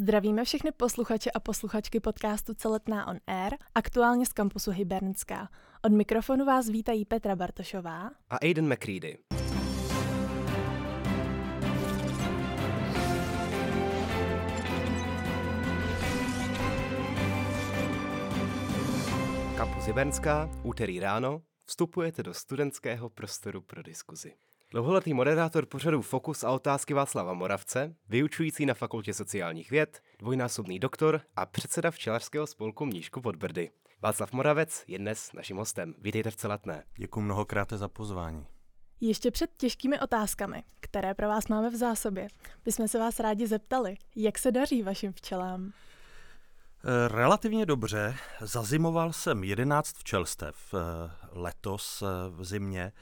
Zdravíme všechny posluchače a posluchačky podcastu Celetná on Air, aktuálně z kampusu Hybernská. Od mikrofonu vás vítají Petra Bartošová a Aiden McCready. Kampus Hybernská, úterý ráno, vstupujete do studentského prostoru pro diskuzi. Dlouholetý moderátor pořadu Fokus a otázky Václava Moravce, vyučující na Fakultě sociálních věd, dvojnásobný doktor a předseda včelařského spolku Mnížku pod Brdy. Václav Moravec je dnes naším hostem. Vítejte v celetné. Děkuji mnohokrát za pozvání. Ještě před těžkými otázkami, které pro vás máme v zásobě, bychom se vás rádi zeptali, jak se daří vašim včelám? Eh, relativně dobře. Zazimoval jsem 11 včelstev eh, letos eh, v zimě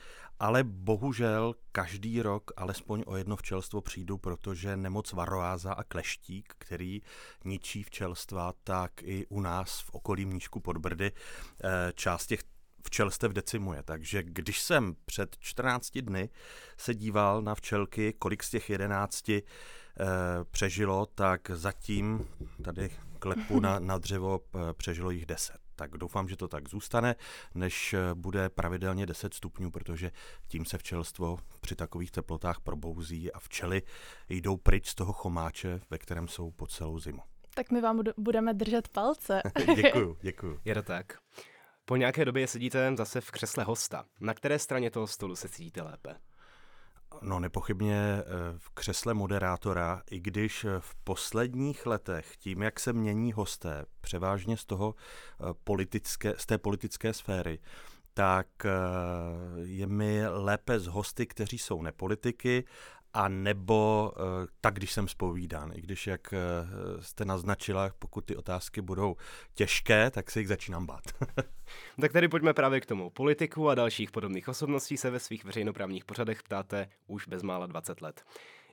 ale bohužel každý rok alespoň o jedno včelstvo přijdu, protože nemoc varoáza a kleštík, který ničí včelstva, tak i u nás v okolí Mnížku pod Brdy eh, část těch včelstev decimuje. Takže když jsem před 14 dny se díval na včelky, kolik z těch 11 eh, přežilo, tak zatím tady klepu na, na dřevo eh, přežilo jich 10 tak doufám, že to tak zůstane, než eh, bude pravidelně 10 stupňů, protože tím se včelstvo při takových teplotách probouzí a včely jdou pryč z toho chomáče, ve kterém jsou po celou zimu. Tak my vám budeme držet palce. děkuju, děkuju. Je to tak. Po nějaké době sedíte zase v křesle hosta. Na které straně toho stolu se cítíte lépe? No nepochybně eh, v křesle moderátora, i když eh, v posledních letech tím, jak se mění hosté, převážně z toho eh, politické, z té politické sféry, tak je mi lépe z hosty, kteří jsou nepolitiky a nebo tak, když jsem spovídán. I když, jak jste naznačila, pokud ty otázky budou těžké, tak se jich začínám bát. tak tady pojďme právě k tomu. Politiku a dalších podobných osobností se ve svých veřejnoprávních pořadech ptáte už bezmála 20 let.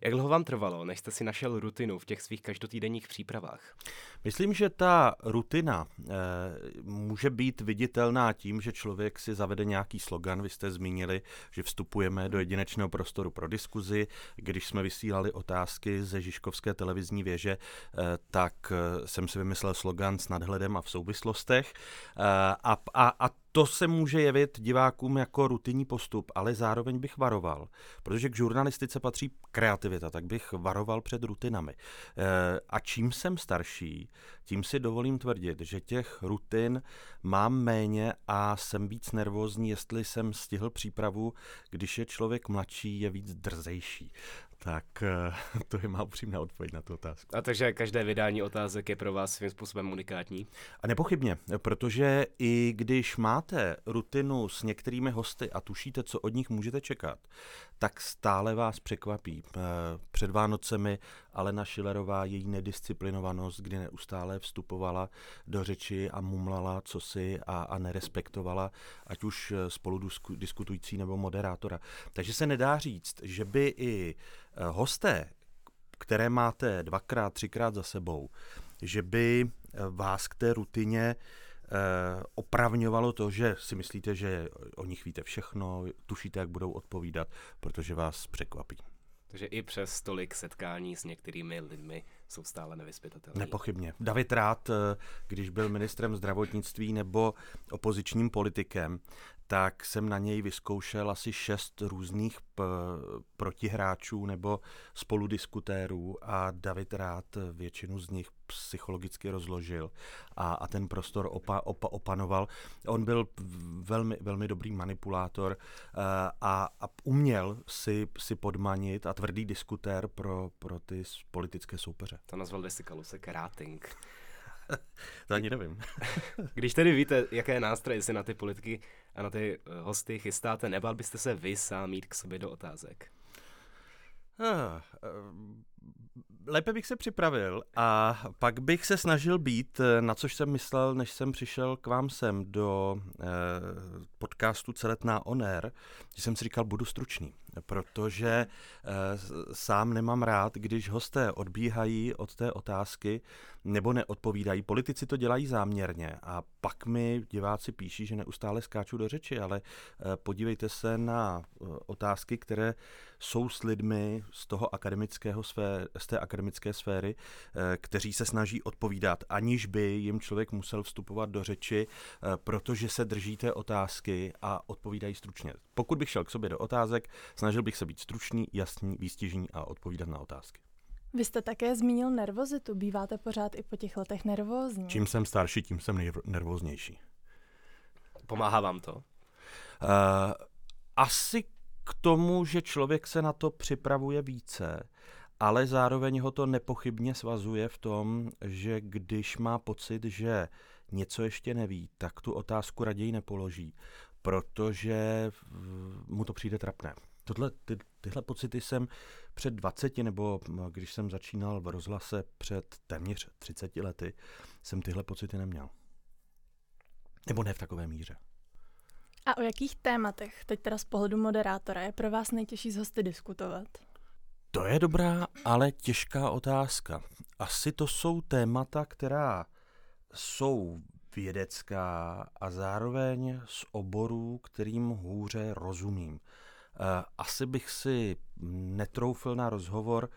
Jak dlouho vám trvalo, než jste si našel rutinu v těch svých každotýdenních přípravách? Myslím, že ta rutina e, může být viditelná tím, že člověk si zavede nějaký slogan. Vy jste zmínili, že vstupujeme do jedinečného prostoru pro diskuzi. Když jsme vysílali otázky ze Žižkovské televizní věže, e, tak e, jsem si vymyslel slogan s nadhledem a v souvislostech. E, a, a, a to se může jevit divákům jako rutinní postup, ale zároveň bych varoval, protože k žurnalistice patří kreativita, tak bych varoval před rutinami. Eh, a čím jsem starší, tím si dovolím tvrdit, že těch rutin mám méně a jsem víc nervózní, jestli jsem stihl přípravu, když je člověk mladší, je víc drzejší. Tak eh, to je má upřímná odpověď na tu otázku. A takže každé vydání otázek je pro vás svým způsobem unikátní? A nepochybně, protože i když máte rutinu s některými hosty a tušíte, co od nich můžete čekat, tak stále vás překvapí. Eh, před Vánocemi Alena Šilerová, její nedisciplinovanost, kdy neustále vstupovala do řeči a mumlala co si a, a nerespektovala, ať už eh, spolu diskutující nebo moderátora. Takže se nedá říct, že by i eh, hosté, které máte dvakrát, třikrát za sebou, že by vás k té rutině opravňovalo to, že si myslíte, že o nich víte všechno, tušíte, jak budou odpovídat, protože vás překvapí. Takže i přes tolik setkání s některými lidmi jsou stále nevyspytatelní. Nepochybně. David Rád, eh, když byl ministrem zdravotnictví nebo opozičním politikem, tak jsem na něj vyzkoušel asi šest různých p- protihráčů nebo spoludiskutérů a David Rád většinu z nich psychologicky rozložil a, a ten prostor opa, opa, opanoval. On byl velmi, velmi dobrý manipulátor uh, a, a uměl si, si podmanit a tvrdý diskutér pro, pro ty politické soupeře. To nazval Desikaluse Ráting. to ani nevím. Když tedy víte, jaké nástroje si na ty politiky a na ty eh, hosty chystáte, nebál byste se vy sám jít k sobě do otázek? Ah, lépe bych se připravil a pak bych se snažil být, eh, na což jsem myslel, než jsem přišel k vám sem do eh, podcastu Celetná Oner, že jsem si říkal, budu stručný, protože eh, sám nemám rád, když hosté odbíhají od té otázky nebo neodpovídají. Politici to dělají záměrně a pak mi diváci píší, že neustále skáču do řeči, ale eh, podívejte se na eh, otázky, které jsou s lidmi z toho akademického sfér, z té akademické sféry, eh, kteří se snaží odpovídat, aniž by jim člověk musel vstupovat do řeči, protože se drží té otázky a odpovídají stručně. Pokud bych šel k sobě do otázek, snažil bych se být stručný, jasný, výstižný a odpovídat na otázky. Vy jste také zmínil nervozitu. Býváte pořád i po těch letech nervózní. Čím jsem starší, tím jsem nervóznější. Pomáhá vám to? Uh, asi k tomu, že člověk se na to připravuje více, ale zároveň ho to nepochybně svazuje v tom, že když má pocit, že něco ještě neví, tak tu otázku raději nepoloží, protože mu to přijde trapné. Tohle, ty, tyhle pocity jsem před 20 nebo když jsem začínal v rozhlase před téměř 30 lety, jsem tyhle pocity neměl. Nebo ne v takové míře. A o jakých tématech, teď teda z pohledu moderátora, je pro vás nejtěžší z hosty diskutovat? To je dobrá, ale těžká otázka. Asi to jsou témata, která jsou vědecká a zároveň z oborů, kterým hůře rozumím. Eh, asi bych si netroufil na rozhovor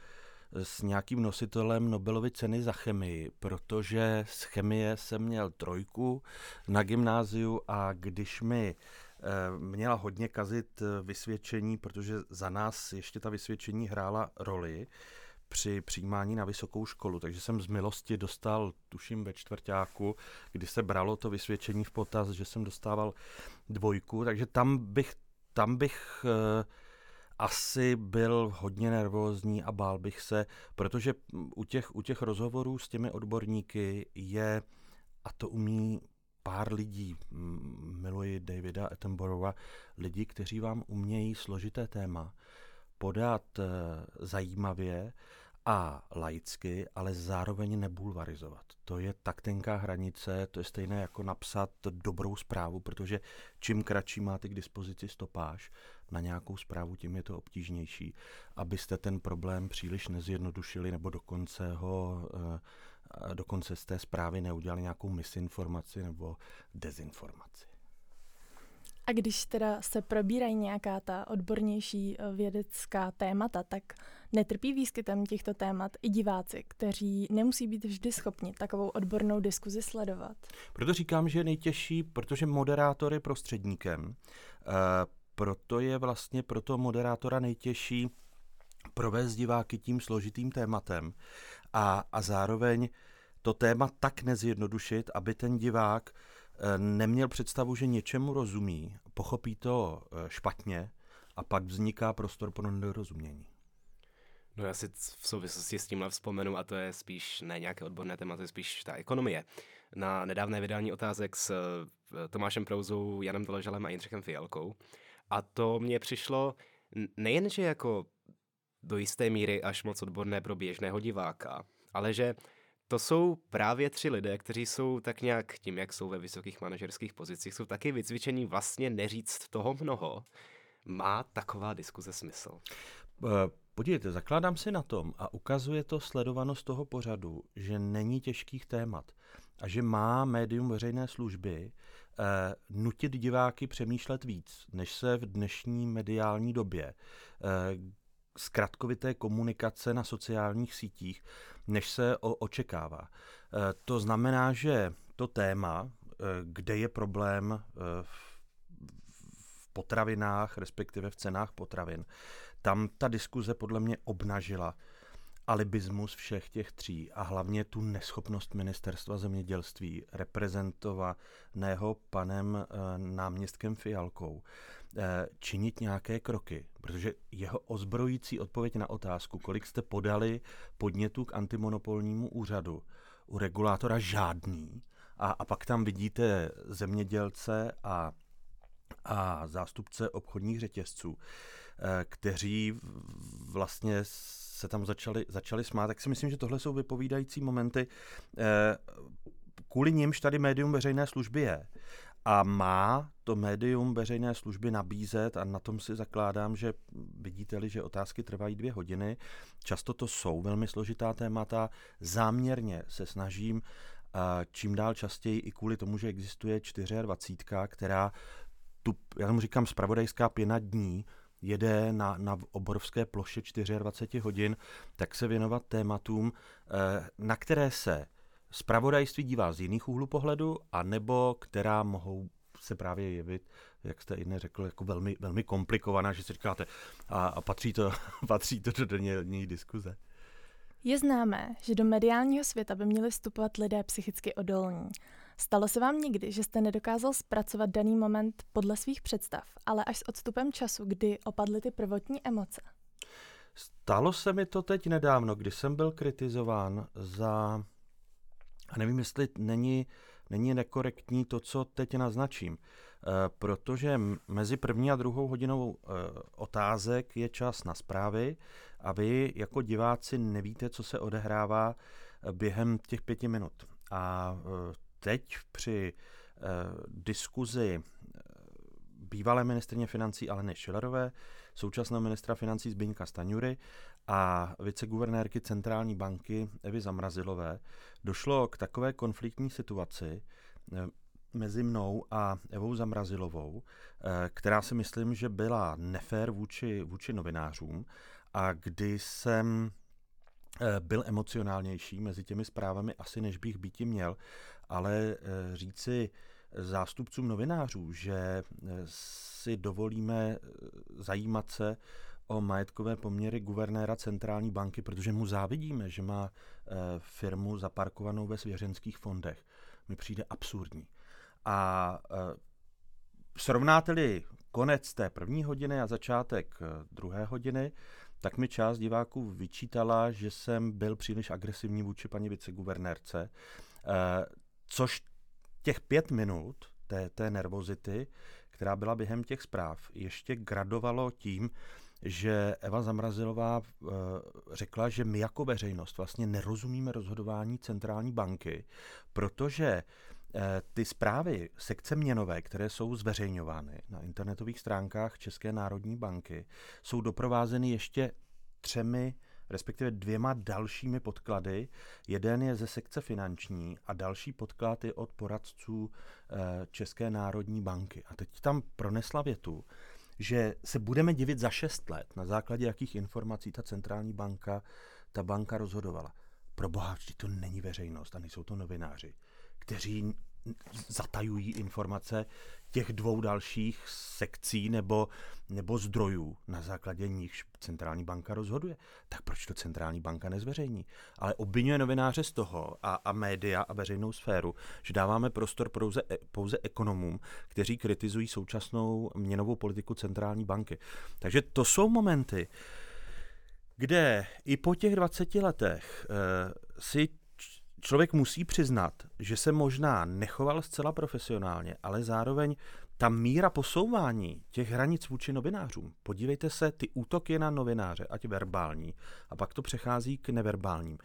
s nějakým nositelem Nobelovy ceny za chemii, protože z chemie jsem měl trojku na gymnáziu a když mi eh, měla hodně kazit eh, vysvědčení, protože za nás ještě ta vysvědčení hrála roli při přijímání na vysokou školu, takže jsem z milosti dostal, tuším ve čtvrtáku, kdy se bralo to vysvědčení v potaz, že jsem dostával dvojku, takže tam bych, tam bych uh, asi byl hodně nervózní a bál bych se, protože u těch, u těch rozhovorů s těmi odborníky je, a to umí pár lidí, miluji Davida Attenborougha, lidi, kteří vám umějí složité téma podat eh, zajímavě a laicky, ale zároveň nebulvarizovat. To je tak tenká hranice, to je stejné jako napsat dobrou zprávu, protože čím kratší máte k dispozici stopáž na nějakou zprávu, tím je to obtížnější, abyste ten problém příliš nezjednodušili nebo dokonce ho eh, dokonce z té zprávy neudělali nějakou misinformaci nebo dezinformaci. A když teda se probírají nějaká ta odbornější eh, vědecká témata, tak netrpí výskytem těchto témat i diváci, kteří nemusí být vždy schopni takovou odbornou diskuzi sledovat. Proto říkám, že je nejtěžší, protože moderátor je prostředníkem. E, proto je vlastně pro toho moderátora nejtěžší provést diváky tím složitým tématem a, a zároveň to téma tak nezjednodušit, aby ten divák neměl představu, že něčemu rozumí, pochopí to eh, špatně a pak vzniká prostor pro nedorozumění. No já si v souvislosti s tímhle vzpomenu, a to je spíš ne nějaké odborné téma, to je spíš ta ekonomie. Na nedávné vydání otázek s eh, Tomášem Prouzou, Janem Doležalem a Jindřichem Fialkou. A to mně přišlo nejenže jako do jisté míry až moc odborné pro běžného diváka, ale že to jsou právě tři lidé, kteří jsou tak nějak tím, jak jsou ve vysokých manažerských pozicích, jsou taky vycvičení vlastně neříct toho mnoho. Má taková diskuze smysl? Eh, podívejte, zakládám si na tom a ukazuje to sledovanost toho pořadu, že není těžkých témat a že má médium veřejné služby eh, nutit diváky přemýšlet víc, než se v dnešní mediální době eh, zkratkovité komunikace na sociálních sítích, než se o, očekává. E, to znamená, že to téma, e, kde je problém e, v, v potravinách, respektive v cenách potravin, tam ta diskuze podle mě obnažila alibismus všech těch tří a hlavně tu neschopnost ministerstva zemědělství reprezentovaného panem náměstkem Fialkou Eh, činit nějaké kroky, protože jeho ozbrojící odpověď na otázku, kolik jste podali podnětu k antimonopolnímu úřadu, u regulátora žádný, a, a pak tam vidíte zemědělce a, a zástupce obchodních řetězců, eh, kteří vlastně se tam začali, začali smát, tak si myslím, že tohle jsou vypovídající momenty, eh, kvůli nimž tady médium veřejné služby je. A má to médium veřejné služby nabízet a na tom si zakládám, že vidíte-li, že otázky trvají dvě hodiny, často to jsou velmi složitá témata, záměrně se snažím čím dál častěji i kvůli tomu, že existuje 24, která tu, já tomu říkám, spravodajská pěna dní, jede na, na obrovské ploše 24 hodin, tak se věnovat tématům, eh, na které se zpravodajství dívá z jiných úhlu pohledu, anebo která mohou se právě jevit, jak jste i řekl, jako velmi, velmi komplikovaná, že si říkáte, a, a patří, to, patří to do denní diskuze. Je známé, že do mediálního světa by měli vstupovat lidé psychicky odolní. Stalo se vám někdy, že jste nedokázal zpracovat daný moment podle svých představ, ale až s odstupem času, kdy opadly ty prvotní emoce? Stalo se mi to teď nedávno, kdy jsem byl kritizován za, a nevím, jestli není, není nekorektní to, co teď naznačím, eh, protože mezi první a druhou hodinou eh, otázek je čas na zprávy a vy jako diváci nevíte, co se odehrává eh, během těch pěti minut. A teď při eh, diskuzi eh, bývalé ministrně financí Aleny Šilerové, současného ministra financí Zbyňka Staňury a viceguvernérky centrální banky Evy Zamrazilové došlo k takové konfliktní situaci eh, mezi mnou a Evou Zamrazilovou, eh, která si myslím, že byla nefér vůči, vůči novinářům a kdy jsem byl emocionálnější mezi těmi zprávami asi, než bych býti měl ale eh, říci zástupcům novinářů, že eh, si dovolíme eh, zajímat se o majetkové poměry guvernéra centrální banky, protože mu závidíme, že má firmu zaparkovanou ve svěřenských fondech. Mi přijde absurdní. A srovnáte-li konec té první hodiny a začátek druhé hodiny, tak mi část diváků vyčítala, že jsem byl příliš agresivní vůči paní viceguvernérce což těch pět minut té, té nervozity, která byla během těch zpráv, ještě gradovalo tím, že Eva Zamrazilová uh, řekla, že my jako veřejnost vlastně nerozumíme rozhodování centrální banky, protože ty zprávy sekce měnové, které jsou zveřejňovány na internetových stránkách České národní banky, jsou doprovázeny ještě třemi respektive dvěma dalšími podklady. Jeden je ze sekce finanční a další podklad je od poradců eh, České národní banky. A teď tam pronesla větu, že se budeme divit za šest let, na základě jakých informací ta centrální banka, ta banka rozhodovala. Pro boha, to není veřejnost a nejsou to novináři, kteří zatajují informace těch dvou dalších sekcí nebo, nebo zdrojů, na základě nichž centrální banka rozhoduje. Tak proč to centrální banka nezveřejní? Ale obvinuje novináře z toho a, a média a veřejnou sféru, že dáváme prostor pouze, pouze ekonomům, kteří kritizují současnou měnovou politiku centrální banky. Takže to jsou momenty, kde i po těch 20 letech e, si člověk musí přiznat, že se možná nechoval zcela profesionálně, ale zároveň ta míra posouvání těch hranic vůči novinářům, podívejte se, ty útoky na novináře, ať verbální, a pak to přechází k neverbálním,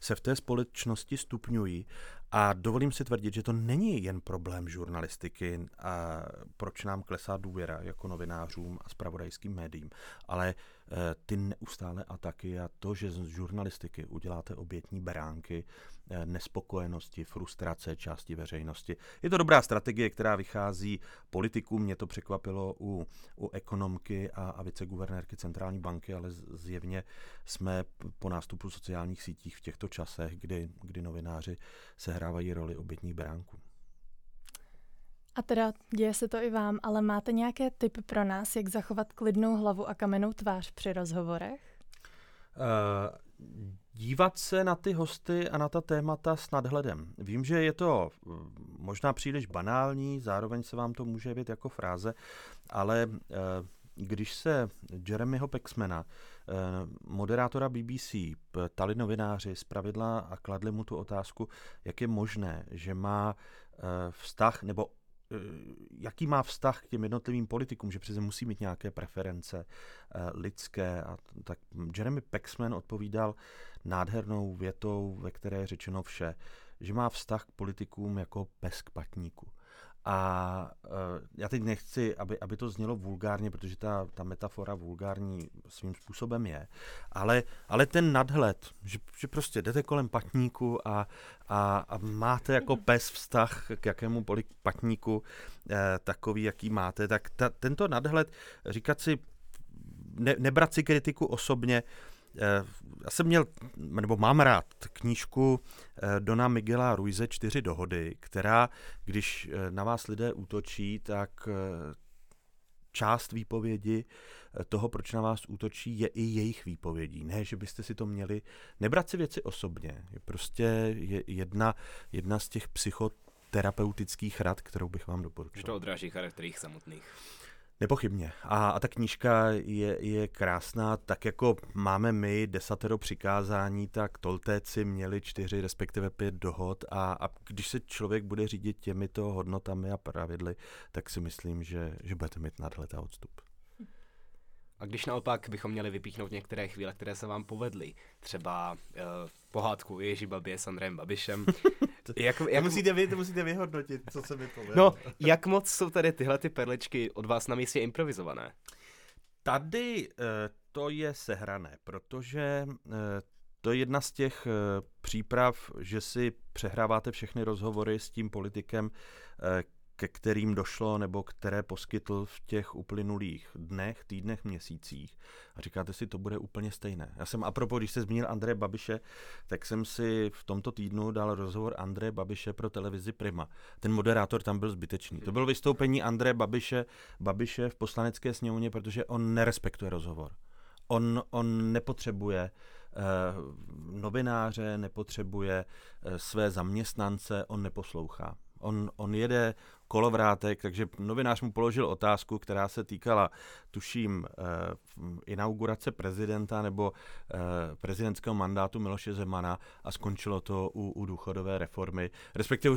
se v té společnosti stupňují. A dovolím si tvrdit, že to není jen problém žurnalistiky a proč nám klesá důvěra jako novinářům a spravodajským médiím, ale ty neustále ataky a to, že z žurnalistiky uděláte obětní beránky, eh, nespokojenosti, frustrace části veřejnosti. Je to dobrá strategie, která vychází politikům. Mě to překvapilo u, u ekonomky a, a viceguvernérky centrální banky, ale zjevně jsme po nástupu sociálních sítích v těchto časech, kdy, kdy novináři sehrávají roli obětních beránků. A teda děje se to i vám, ale máte nějaké typy pro nás, jak zachovat klidnou hlavu a kamennou tvář při rozhovorech? Uh, dívat se na ty hosty a na ta témata s nadhledem. Vím, že je to eh, možná příliš banální, zároveň se vám to může jevit jako fráze, ale uh, když se Jeremyho Pexmana, moderátora BBC, ptali novináři z pravidla a kladli mu tu otázku, jak je možné, že má vztah nebo Eh, jaký má vztah k těm jednotlivým politikům, že přece musí mít nějaké preference eh, lidské. A tak Jeremy Paxman odpovídal nádhernou větou, ve které je řečeno vše, že má vztah k politikům jako pes k patníku. A uh, já teď nechci, aby, aby to znělo vulgárně, protože ta, ta metafora vulgární svým způsobem je, ale, ale ten nadhled, že, že prostě jdete kolem patníku a, a, a máte jako pes vztah k jakému patníku eh, takový, jaký máte, tak ta, tento nadhled, říkat si, ne, nebrat si kritiku osobně. Já jsem měl, nebo mám rád knížku Dona Miguela Ruize Čtyři dohody, která, když na vás lidé útočí, tak část výpovědi eh, toho, proč na vás útočí, je i jejich výpovědí. Ne, že byste si to měli nebrat si věci osobně. Je prostě jedna, jedna z těch psychoterapeutických rad, kterou bych vám doporučil. Že to odráží charakter jich samotných. Nepochybně. A, a ta knížka je, je krásná, tak jako máme my desatero přikázání, tak Toltéci měli čtyři, respektive pět dohod a, a když se člověk bude řídit těmito hodnotami a pravidly, tak si myslím, že, že budete mít nadhled a odstup. A když naopak bychom měli vypíchnout některé chvíle, které se vám povedly, třeba uh, pohádku Ježí Babě s Andrejem Babišem. jak, jak... To, musíte vy, to musíte vyhodnotit, co se mi povedlo. No, jak moc jsou tady tyhle ty perličky od vás na místě improvizované? Tady uh, to je sehrané, protože uh, to je jedna z těch příprav, že si přehráváte všechny rozhovory s tím politikem, ke kterým došlo nebo které poskytl v těch uplynulých dnech, týdnech, měsících. A říkáte si, to bude úplně stejné. Já jsem, apropo, když jste zmínil Andreje Babiše, tak jsem si v tomto týdnu dal rozhovor Andreje Babiše pro televizi Prima. Ten moderátor tam byl zbytečný. To bylo vystoupení Andreje Babiše, Babiše v poslanecké sněmovně, protože on nerespektuje rozhovor. On, on nepotřebuje uh, novináře, nepotřebuje uh, své zaměstnance, on neposlouchá. On, on jede kolovrátek, takže novinář mu položil otázku, která se týkala, tuším, eh, inaugurace prezidenta nebo eh, prezidentského mandátu Miloše Zemana a skončilo to u, u důchodové reformy, respektive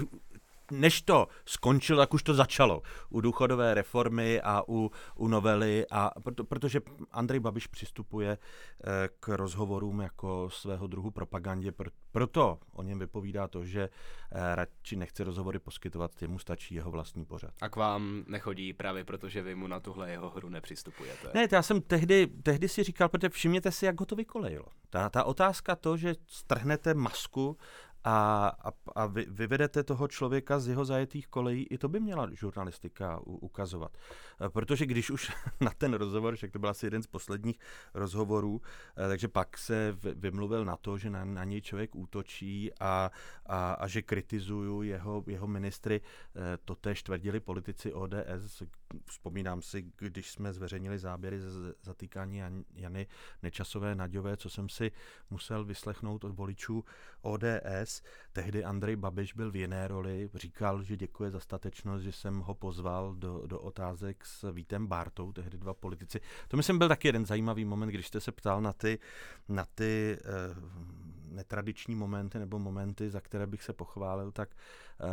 než to skončilo, tak už to začalo u důchodové reformy a u, u novely, a proto, protože Andrej Babiš přistupuje eh, k rozhovorům jako svého druhu propagandě, proto o něm vypovídá to, že eh, radši nechce rozhovory poskytovat, jemu stačí jeho vlastní pořad. A k vám nechodí právě proto, že vy mu na tuhle jeho hru nepřistupujete? Ne, já jsem tehdy, tehdy si říkal, protože všimněte si, jak ho to vykolejilo. Ta, ta otázka to, že strhnete masku a, a, a vy, vyvedete toho člověka z jeho zajetých kolejí, i to by měla žurnalistika u, ukazovat. E, protože když už na ten rozhovor, že to byl asi jeden z posledních rozhovorů, e, takže pak se vymluvil na to, že na, na něj člověk útočí a, a, a že kritizuju jeho, jeho ministry. E, to též tvrdili politici ODS. Vzpomínám si, když jsme zveřejnili záběry ze zatýkání Jany Nečasové Naďové, co jsem si musel vyslechnout od voličů ODS. Tehdy Andrej Babiš byl v jiné roli, říkal, že děkuje za statečnost, že jsem ho pozval do, do otázek s Vítem Bartou, tehdy dva politici. To myslím byl taky jeden zajímavý moment, když jste se ptal na ty, na ty eh, netradiční momenty nebo momenty, za které bych se pochválil, tak eh,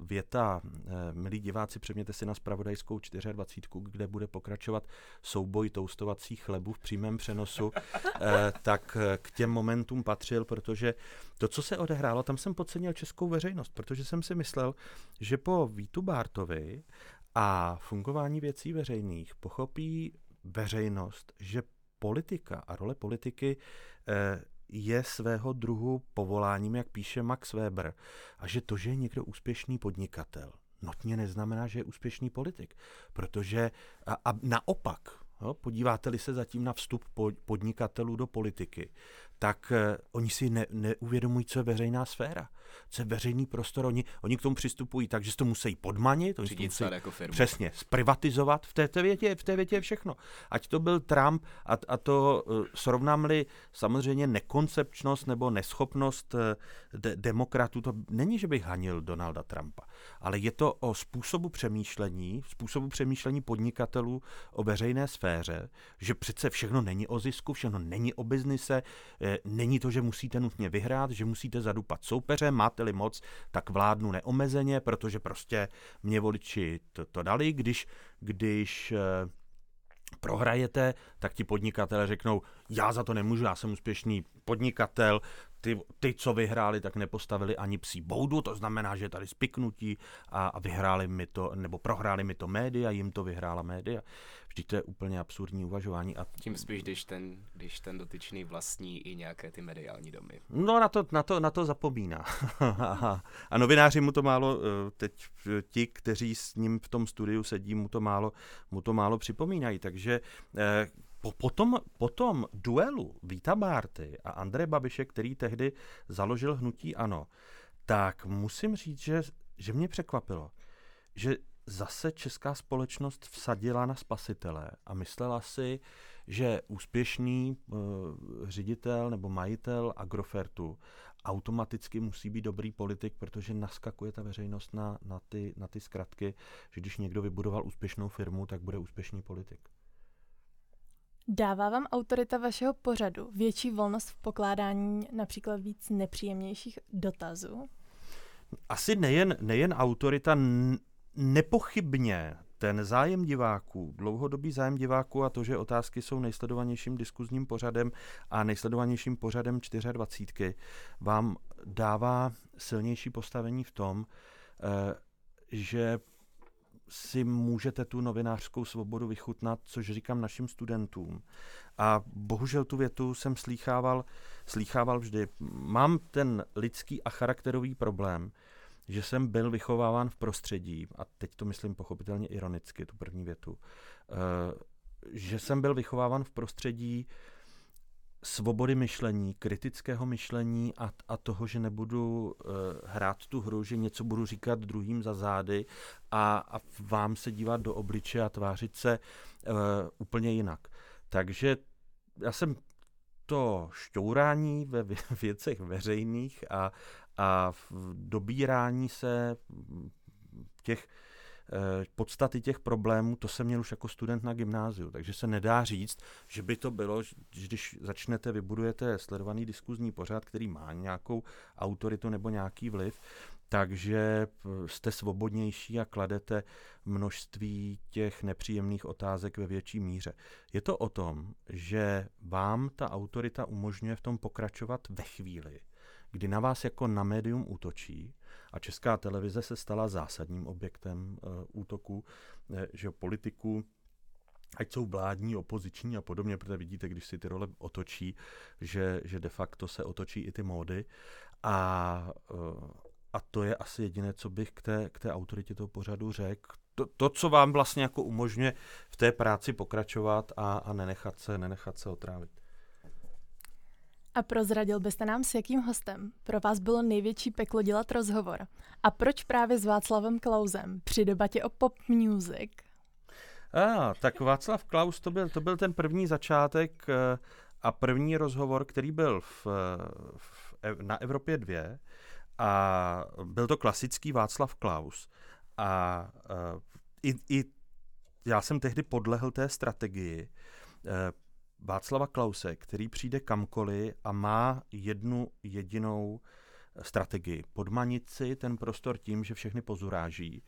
věta, eh, milí diváci, přeměte si na spravodajskou 24, kde bude pokračovat souboj toustovacích chlebů v přímém přenosu, eh, tak k těm momentům patřil, protože to, co se odehrálo, tam jsem podcenil českou veřejnost, protože jsem si myslel, že po Vítu Bártovi a fungování věcí veřejných pochopí veřejnost, že politika a role politiky je svého druhu povoláním, jak píše Max Weber, a že to, že je někdo úspěšný podnikatel, notně neznamená, že je úspěšný politik, protože a, a naopak, podíváte-li se zatím na vstup podnikatelů do politiky, tak uh, oni si ne, neuvědomují, co je veřejná sféra, co je veřejný prostor. Oni, oni k tomu přistupují tak, že si to musí podmanit, oni to musí jako firmu. přesně zprivatizovat. V té, té, větě, v té větě je všechno. Ať to byl Trump a, a to uh, srovnám-li samozřejmě nekoncepčnost nebo neschopnost uh, de, demokratů, to není, že bych hanil Donalda Trumpa, ale je to o způsobu přemýšlení, způsobu přemýšlení podnikatelů o veřejné sféře, že přece všechno není o zisku, všechno není o biznise, není to, že musíte nutně vyhrát, že musíte zadupat soupeře, máte-li moc, tak vládnu neomezeně, protože prostě mě voliči to, to dali, když, když eh, prohrajete, tak ti podnikatele řeknou, já za to nemůžu, já jsem úspěšný podnikatel, ty, ty, co vyhráli, tak nepostavili ani psí boudu, to znamená, že tady spiknutí a, a vyhráli mi to, nebo prohráli mi to média, jim to vyhrála média. Vždyť to je úplně absurdní uvažování. A... Tím spíš, když ten, když ten dotyčný vlastní i nějaké ty mediální domy. No na to, na to, na to zapomíná. a novináři mu to málo, eh, teď ti, kteří s ním v tom studiu sedí, mu to málo, mu to málo připomínají. Takže eh, po, potom, potom duelu Víta Bárty a Andreje Babiše, který tehdy založil hnutí ANO, tak musím říct, že, že mě překvapilo, že zase česká společnost vsadila na spasitele a myslela si, že úspěšný uh, ředitel nebo majitel Agrofertu automaticky musí být dobrý politik, protože naskakuje ta veřejnost na, na, ty, na ty zkratky, že když někdo vybudoval úspěšnou firmu, tak bude úspěšný politik. Dává vám autorita vašeho pořadu větší volnost v pokládání například víc nepříjemnějších dotazů? Asi nejen, nejen autorita, nepochybně ten zájem diváků, dlouhodobý zájem diváků a to, že otázky jsou nejsledovanějším diskuzním pořadem a nejsledovanějším pořadem 24, vám dává silnější postavení v tom, eh, že si můžete tu novinářskou svobodu vychutnat, což říkám našim studentům. A bohužel tu větu jsem slýchával, slýchával vždy. Mám ten lidský a charakterový problém, že jsem byl vychováván v prostředí, a teď to myslím pochopitelně ironicky, tu první větu, eh, že jsem byl vychováván v prostředí svobody myšlení, kritického myšlení a, a toho, že nebudu uh, hrát tu hru, že něco budu říkat druhým za zády a, a vám se dívat do obliče a tvářit se uh, úplně jinak. Takže já jsem to šťourání ve věcech veřejných a, a dobírání se těch eh, podstaty těch problémů, to jsem měl už jako student na gymnáziu, takže se nedá říct, že by to bylo, že když začnete, vybudujete sledovaný diskuzní pořad, který má nějakou autoritu nebo nějaký vliv, takže jste svobodnější a kladete množství těch nepříjemných otázek ve větší míře. Je to o tom, že vám ta autorita umožňuje v tom pokračovat ve chvíli, kdy na vás jako na médium útočí a česká televize se stala zásadním objektem uh, útoku, uh, že politiků ať jsou vládní, opoziční a podobně, protože vidíte, když si ty role otočí, že, že de facto se otočí i ty módy. A, uh, a to je asi jediné, co bych k té, k té autoritě toho pořadu řekl. To, to, co vám vlastně jako umožňuje v té práci pokračovat a, a nenechat, se, nenechat se otrávit. A prozradil byste nám, s jakým hostem pro vás bylo největší peklo dělat rozhovor? A proč právě s Václavem Klausem při debatě o pop music? A, tak Václav Klaus to byl, to byl ten první začátek eh, a první rozhovor, který byl v, v, na Evropě 2 a byl to klasický Václav Klaus. A, eh, i, i já jsem tehdy podlehl té strategii, eh, Václava Klause, který přijde kamkoliv a má jednu jedinou strategii. Podmanit si ten prostor tím, že všechny pozuráží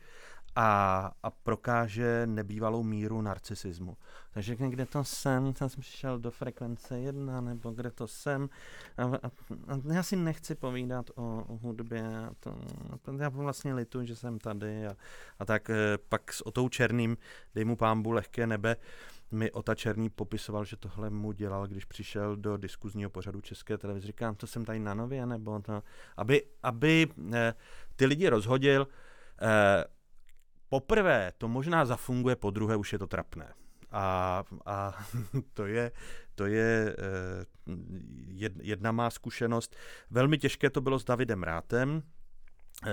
a, a prokáže nebývalou míru narcisismu. Takže kde to jsem, tam jsem přišel do frekvence jedna, nebo kde to jsem. A, a, a já si nechci povídat o, o hudbě. A to, a to, já vlastně litu, že jsem tady. A, a tak e, pak s Otou Černým, dej mu pámbu lehké nebe, mi Ota Černý popisoval, že tohle mu dělal, když přišel do diskuzního pořadu České televize. Říkám, to jsem tady na nově, nebo to, aby, aby eh, ty lidi rozhodil. Eh, poprvé to možná zafunguje, po druhé už je to trapné. A, a to je, to je eh, jedna má zkušenost. Velmi těžké to bylo s Davidem Rátem,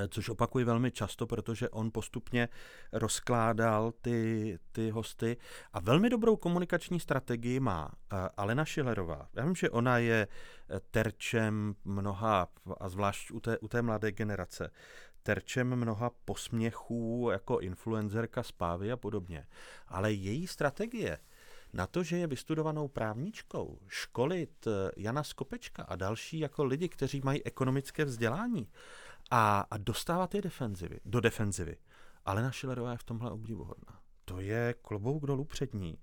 což opakuji velmi často, protože on postupně rozkládal ty, ty hosty a velmi dobrou komunikační strategii má eh, Alena Šilerová. Já vím, že ona je eh, terčem mnoha, a zvlášť u té, u té mladé generace, terčem mnoha posměchů jako influencerka spávy a podobně. Ale její strategie na to, že je vystudovanou právničkou, školit Jana Skopečka a další jako lidi, kteří mají ekonomické vzdělání, a, a dostávat je defenzivy, do defenzivy. Ale naše Schillerová je v tomhle obdivuhodná. To je klobouk dolů před ní.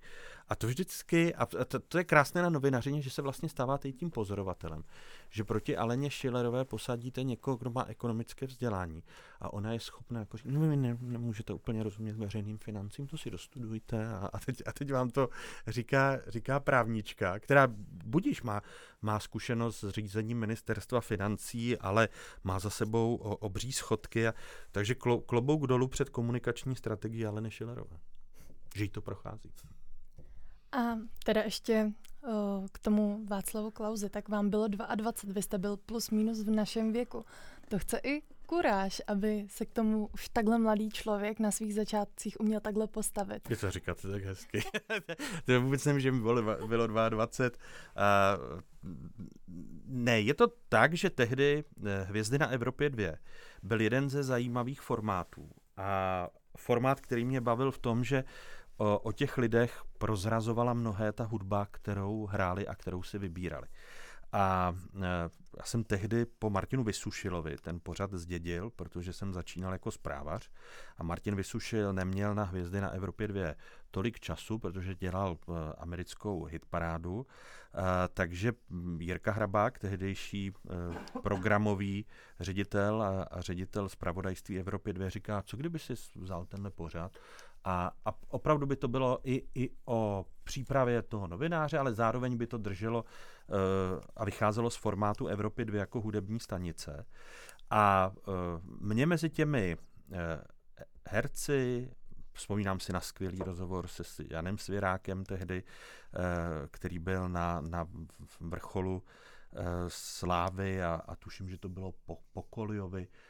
A to vždycky, a to, to je krásné na novinařině, že se vlastně stáváte i tím pozorovatelem. Že proti Aleně Schillerové posadíte někoho, kdo má ekonomické vzdělání a ona je schopná jako říct, no vy ne, nemůžete úplně rozumět veřejným financím, to si dostudujte a, a, teď, a teď vám to říká, říká právnička, která budíš má, má zkušenost s řízením ministerstva financí, ale má za sebou obří schodky, a, takže klo, klobouk dolů před komunikační strategií Aleny Schillerové. Že jí to prochází. A teda ještě k tomu Václavu Klauzi, tak vám bylo 22, vy jste byl plus minus v našem věku. To chce i kuráž, aby se k tomu už takhle mladý člověk na svých začátcích uměl takhle postavit. Je to říkat tak hezky. to vůbec nevím, že mi bylo, bylo 22. Uh, ne, je to tak, že tehdy eh, Hvězdy na Evropě 2 byl jeden ze zajímavých formátů. A formát, který mě bavil v tom, že o, o těch lidech prozrazovala mnohé ta hudba, kterou hráli a kterou si vybírali. A e, já jsem tehdy po Martinu Vysušilovi ten pořad zdědil, protože jsem začínal jako zprávař a Martin Vysušil neměl na Hvězdy na Evropě 2 tolik času, protože dělal e, americkou hitparádu, e, takže Jirka Hrabák, tehdejší programový ředitel a ředitel zpravodajství Evropy 2 říká, co kdyby si vzal tenhle pořad a, a opravdu by to bylo i, i o přípravě toho novináře, ale zároveň by to drželo uh, a vycházelo z formátu Evropy 2 jako hudební stanice. A uh, mě mezi těmi uh, herci, vzpomínám si na skvělý rozhovor se Janem Svěrákem tehdy, uh, který byl na, na vrcholu uh, slávy a, a tuším, že to bylo po, po Koliovi, Eh,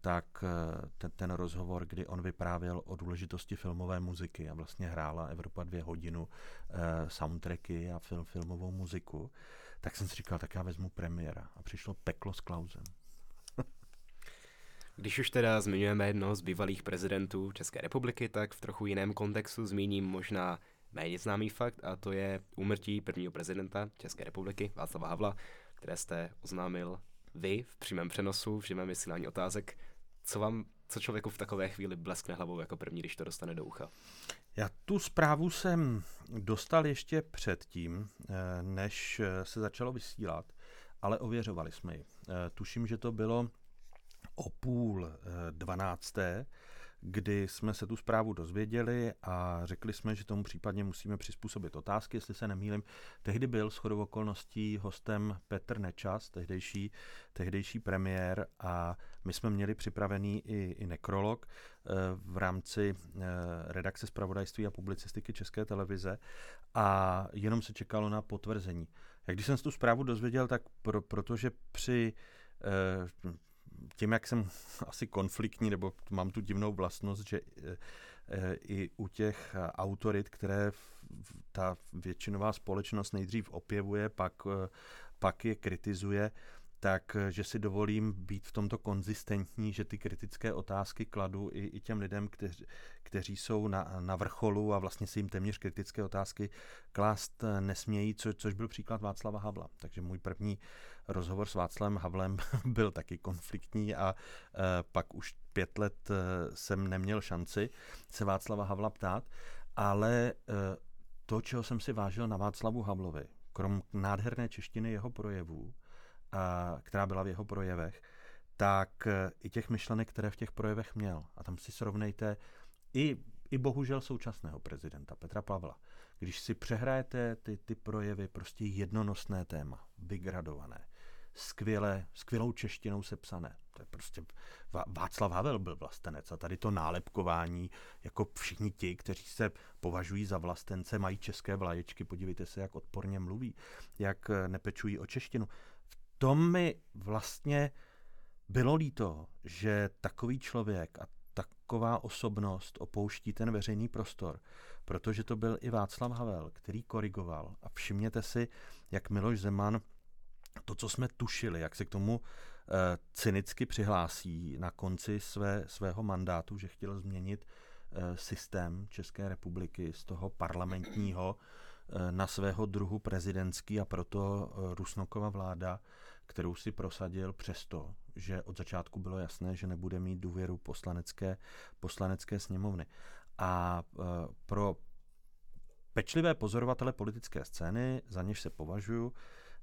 tak eh, ten, ten rozhovor, kdy on vyprávěl o důležitosti filmové muziky a vlastně hrála Evropa dvě hodinu eh, soundtracky a film, filmovou muziku, tak jsem si říkal, tak já vezmu premiéra. A přišlo peklo s Klausem. Když už teda zmiňujeme jednoho z bývalých prezidentů České republiky, tak v trochu jiném kontextu zmíním možná méně známý fakt a to je úmrtí prvního prezidenta České republiky Václava Havla, které jste oznámil vy v přímém přenosu, v živém vysílání otázek, co vám, co člověku v takové chvíli bleskne hlavou jako první, když to dostane do ucha? Já tu zprávu jsem dostal ještě předtím, eh, než eh, se začalo vysílat, ale ověřovali jsme ji. Eh, tuším, že to bylo o půl dvanácté, kdy jsme se tu zprávu dozvěděli a řekli jsme, že tomu případně musíme přizpůsobit otázky, jestli se nemýlim. Tehdy byl s okolností hostem Petr Nečas, tehdejší, tehdejší premiér a my jsme měli připravený i, i nekrolog eh, v rámci eh, redakce zpravodajství a publicistiky České televize a jenom se čekalo na potvrzení. Jak když jsem tu zprávu dozvěděl, tak pro, protože při eh, tím, jak jsem asi konfliktní, nebo mám tu divnou vlastnost, že eh, eh, i u těch autorit, které ta většinová společnost nejdřív opěvuje, pak, eh, pak je kritizuje, tak že si dovolím být v tomto konzistentní, že ty kritické otázky kladu i, i těm lidem, kteři, kteří jsou na, na vrcholu a vlastně si jim téměř kritické otázky klást nesmějí, co, což byl příklad Václava Havla. Takže můj první rozhovor s Václavem Havlem byl taky konfliktní a e, pak už pět let e, jsem neměl šanci se Václava Havla ptát, ale e, to, čeho jsem si vážil na Václavu Havlovi, krom nádherné češtiny jeho projevů, která byla v jeho projevech, tak i těch myšlenek, které v těch projevech měl. A tam si srovnejte i, i bohužel současného prezidenta Petra Pavla. Když si přehrajete ty, ty projevy, prostě jednonosné téma, vygradované, skvěle, skvělou češtinou sepsané. To je prostě Václav Havel byl vlastenec a tady to nálepkování, jako všichni ti, kteří se považují za vlastence, mají české vlaječky, podívejte se, jak odporně mluví, jak nepečují o češtinu. V tom mi vlastně bylo líto, že takový člověk a taková osobnost opouští ten veřejný prostor, protože to byl i Václav Havel, který korigoval. A všimněte si, jak Miloš Zeman to, co jsme tušili, jak se k tomu uh, cynicky přihlásí na konci své, svého mandátu, že chtěl změnit uh, systém České republiky z toho parlamentního uh, na svého druhu prezidentský a proto Rusnokova vláda, kterou si prosadil přesto, že od začátku bylo jasné, že nebude mít důvěru poslanecké, poslanecké sněmovny. A pro pečlivé pozorovatele politické scény, za něž se považuji,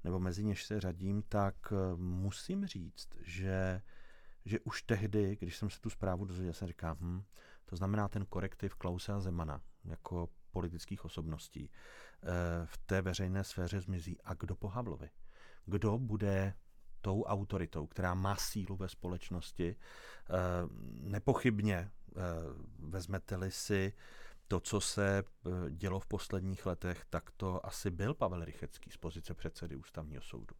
nebo mezi něž se řadím, tak eh, musím říct, že, že už tehdy, když jsem se tu zprávu dozvěděl, jsem říkal, hm, to znamená ten korektiv Klause a Zemana jako politických osobností eh, v té veřejné sféře zmizí. A kdo po Havlovi? Kdo bude tou autoritou, která má sílu ve společnosti? Eh, nepochybně vezmete-li si to, co se dělo v posledních letech, tak to asi byl Pavel Rychecký z pozice předsedy ústavního soudu.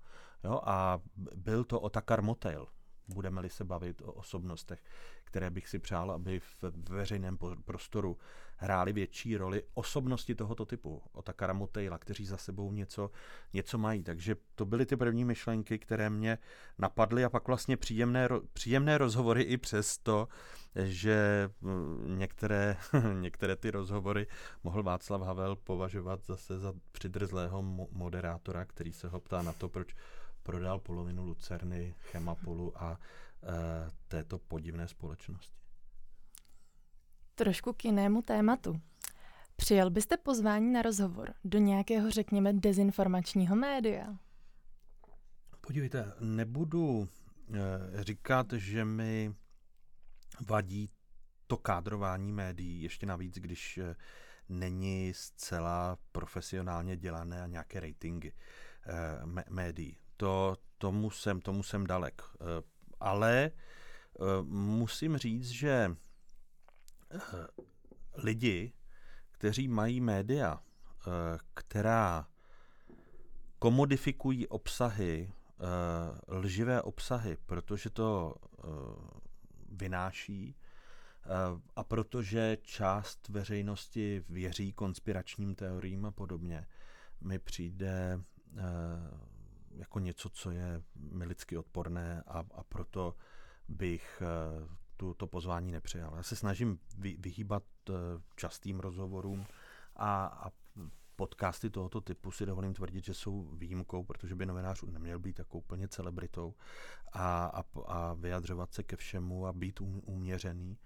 Jo, a byl to Otakar Motel, budeme-li se bavit o osobnostech, které bych si přál, aby v veřejném prostoru hrály větší roli osobnosti tohoto typu, o Takara Motejla, kteří za sebou něco, něco mají. Takže to byly ty první myšlenky, které mě napadly a pak vlastně příjemné, příjemné rozhovory i přesto, že mm, některé, některé ty rozhovory mohl Václav Havel považovat zase za přidrzlého moderátora, který se ho ptá na to, proč prodal polovinu Lucerny, Chemapolu a e, této podivné společnosti. Trošku k jinému tématu. Přijel byste pozvání na rozhovor do nějakého, řekněme, dezinformačního média? Podívejte, nebudu e, říkat, že mi vadí to kádrování médií, ještě navíc, když e, není zcela profesionálně dělané a nějaké ratingy e, médií to, tomu, jsem, tomu jsem dalek. Eh, ale eh, musím říct, že eh, lidi, kteří mají média, která komodifikují obsahy, lživé obsahy, protože to vynáší a protože část veřejnosti věří konspiračním teoriím a podobně, mi přijde jako něco, co je mi lidsky odporné a, a proto bych uh, tu, to pozvání nepřijal. Já se snažím vy, vyhýbat uh, častým rozhovorům a, a podcasty tohoto typu si dovolím tvrdit, že jsou výjimkou, protože by novinář neměl být jako úplně celebritou a, a, a vyjadřovat se ke všemu a být uměřený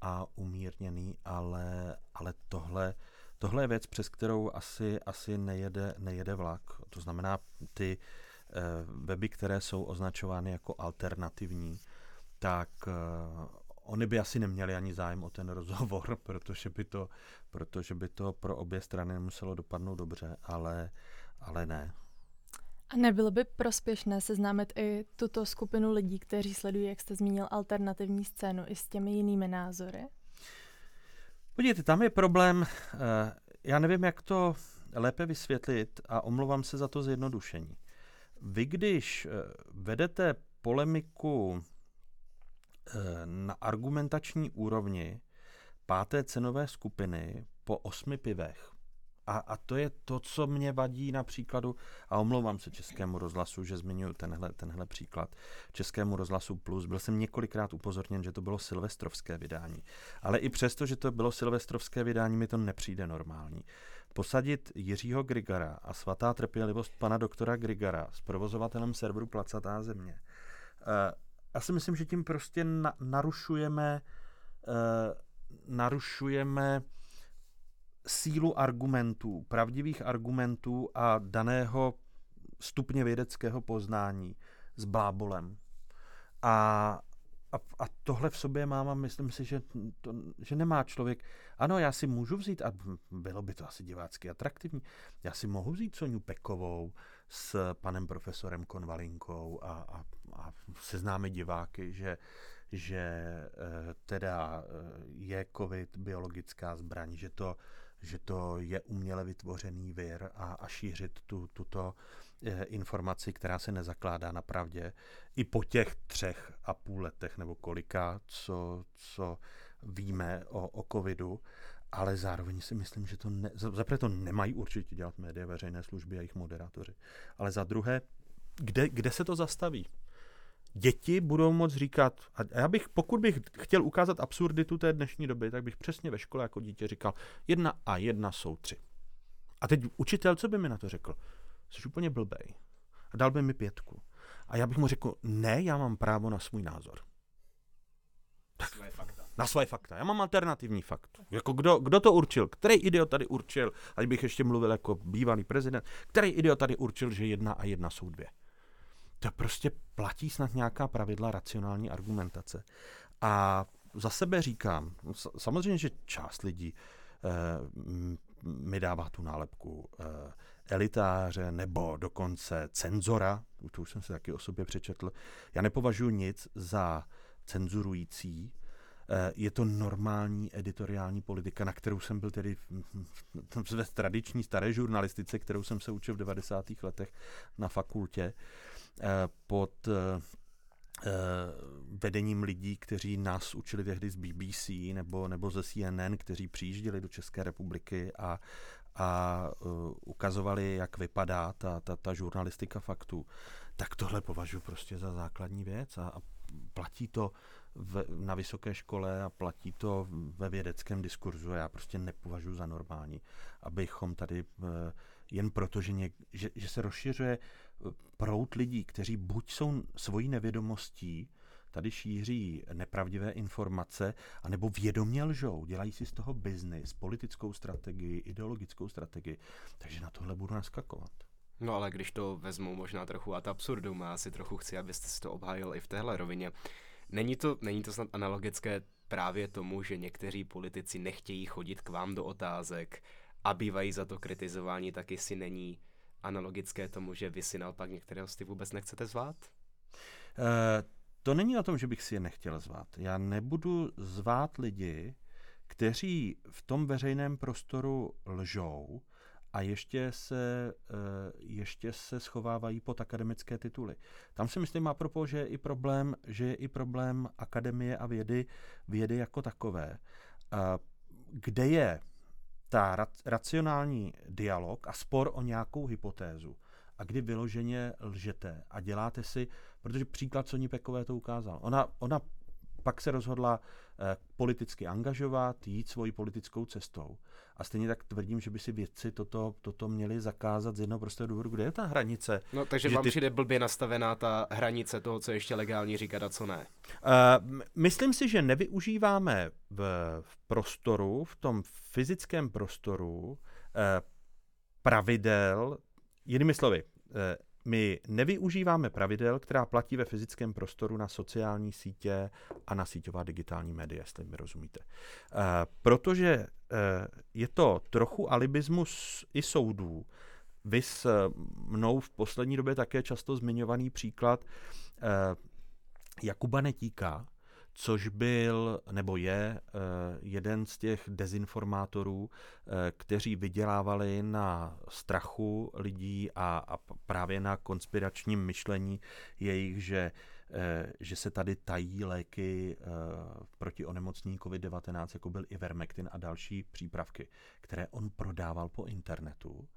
a umírněný, ale, ale tohle, tohle je věc, přes kterou asi, asi nejede, nejede vlak. To znamená, ty Eh, weby, které jsou označovány jako alternativní, tak eh, oni by asi neměli ani zájem o ten rozhovor, protože by to, protože by to pro obě strany nemuselo dopadnout dobře, ale, ale ne. A nebylo by prospěšné seznámit i tuto skupinu lidí, kteří sledují, jak jste zmínil, alternativní scénu i s těmi jinými názory? Podívejte, tam je problém, eh, já nevím, jak to lépe vysvětlit a omlouvám se za to zjednodušení. Vy, když eh, vedete polemiku eh, na argumentační úrovni páté cenové skupiny po osmi pivech, a, a to je to, co mě vadí na příkladu, a omlouvám se Českému rozhlasu, že zmiňuji tenhle, tenhle příklad, Českému rozhlasu Plus. Byl jsem několikrát upozorněn, že to bylo silvestrovské vydání. Ale i přesto, že to bylo silvestrovské vydání, mi to nepřijde normální posadit Jiřího Grigara a svatá trpělivost pana doktora Grigara s provozovatelem serveru Placatá země. Eh, já si myslím, že tím prostě na, narušujeme, uh, narušujeme sílu argumentů, pravdivých argumentů a daného stupně vědeckého poznání s blábolem. A, a, a tohle v sobě mám a myslím si, že, to, že nemá člověk. Ano, já si můžu vzít, a bylo by to asi divácky atraktivní, já si mohu vzít Soniu Pekovou s panem profesorem Konvalinkou a, a, a seznámit diváky, že, že e, teda e, je covid biologická zbraň, že to, že to je uměle vytvořený vir a, a šířit tu, tuto Eh, informaci, která se nezakládá na pravdě, i po těch třech a půl letech nebo kolika, co, co víme o, o covidu, ale zároveň si myslím, že to ne, za prvé to nemají určitě dělat média veřejné služby a jejich moderátoři, ale za druhé, kde, kde se to zastaví? Děti budou moc říkat, a já bych, pokud bych chtěl ukázat absurditu té dnešní doby, tak bych přesně ve škole jako dítě říkal, jedna a jedna jsou tři. A teď učitel, co by mi na to řekl? jsi úplně blbej. A dal by mi pětku. A já bych mu řekl, ne, já mám právo na svůj názor. Tak, své fakta. Na své fakta. Já mám alternativní fakt. Jako kdo, kdo to určil? Který idiot tady určil, ať bych ještě mluvil jako bývalý prezident, který idiot tady určil, že jedna a jedna jsou dvě? To prostě platí snad nějaká pravidla racionální argumentace. A za sebe říkám, samozřejmě, že část lidí eh, mi dává tu nálepku eh, elitáře nebo dokonce cenzora, to už jsem si taky o sobě přečetl, já nepovažuji nic za cenzurující, Eh, je to normální editoriální politika, na kterou jsem byl tedy ve tradiční staré žurnalistice, kterou jsem se učil v 90. letech na fakultě pod eh, vedením lidí, kteří nás učili tehdy z BBC nebo, nebo ze CNN, kteří přijížděli do České republiky a, a ukazovali, jak vypadá ta, ta, ta žurnalistika faktů, tak tohle považuji prostě za základní věc a, a platí to v, na vysoké škole a platí to ve vědeckém diskurzu. Já prostě nepovažuji za normální, abychom tady eh, jen proto, že, něk, že, že se rozšiřuje eh, prout lidí, kteří buď jsou svojí nevědomostí, tady šíří nepravdivé informace, anebo vědomě lžou, dělají si z toho biznis, politickou strategii, ideologickou strategii. Takže na tohle budu naskakovat. No ale když to vezmu možná trochu ad absurdum, já si trochu chci, abyste si to obhájil i v téhle rovině. Není to, není to snad analogické právě tomu, že někteří politici nechtějí chodit k vám do otázek a bývají za to kritizováni, tak jestli není analogické tomu, že vy si naopak některé hosty vůbec nechcete zvát? Uh, to není o tom, že bych si je nechtěl zvát. Já nebudu zvát lidi, kteří v tom veřejném prostoru lžou, a ještě se, eh, ještě se schovávají pod akademické tituly. Tam si myslím, apropo, že je i problém, že je i problém akademie a vědy, vědy jako takové, kde je ta racionální dialog a spor o nějakou hypotézu a kdy vyloženě lžete a děláte si, protože příklad Soní Pekové to ukázal. Ona, ona pak se rozhodla eh, politicky angažovat, jít svojí politickou cestou. A stejně tak tvrdím, že by si vědci toto, toto měli zakázat z jednoho prostého důvodu. Kde je ta hranice? No, takže vám ty... přijde blbě nastavená ta hranice toho, co ještě legální říkat a co ne? Uh, myslím si, že nevyužíváme v, v prostoru, v tom fyzickém prostoru, uh, pravidel, jinými slovy, uh, my nevyužíváme pravidel, která platí ve fyzickém prostoru na sociální sítě a na síťová digitální média, jestli mi rozumíte. Uh, protože uh, je to trochu alibismus i soudů. Vy s mnou v poslední době také často zmiňovaný příklad uh, Jakuba Netíka, což byl nebo je eh, jeden z těch dezinformátorů, eh, kteří vydělávali na strachu lidí a, a právě na konspiračním myšlení jejich, že eh, že se tady tají léky proti onemocnění COVID-19, jako byl Ivermectin a další přípravky, které on prodával po internetu.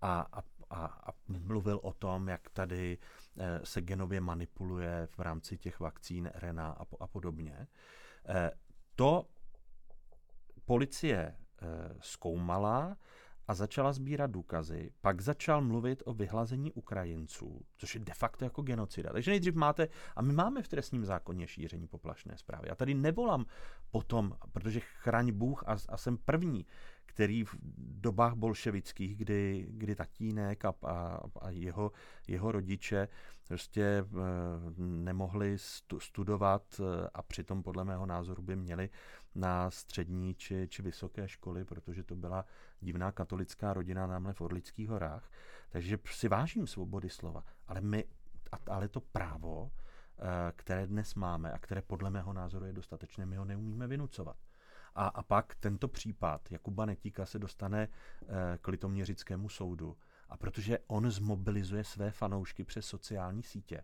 A, a, a, a mluvil o tom, jak tady eh, se genově manipuluje v rámci těch vakcín RNA a, a podobně. Eh, to policie eh, zkoumala a začala sbírat důkazy, pak začal mluvit o vyhlazení Ukrajinců, což je de facto jako genocida. Takže nejdřív máte, a my máme v trestním zákoně šíření poplašné zprávy. Já tady nevolám potom, protože chraň Bůh a, a jsem první, který v dobách bolševických, kdy, kdy tatínek a, a, a jeho, jeho rodiče prostě e, nemohli stu, studovat e, a přitom podle mého názoru by měli na střední či, či vysoké školy, protože to byla divná katolická rodina námhle v Orlických horách. Takže si vážím svobody slova, ale my, ale to právo, e, které dnes máme a které podle mého názoru je dostatečné, my ho neumíme vynucovat. A, a pak tento případ Jakuba Netíka se dostane e, k litoměřickému soudu. A protože on zmobilizuje své fanoušky přes sociální sítě,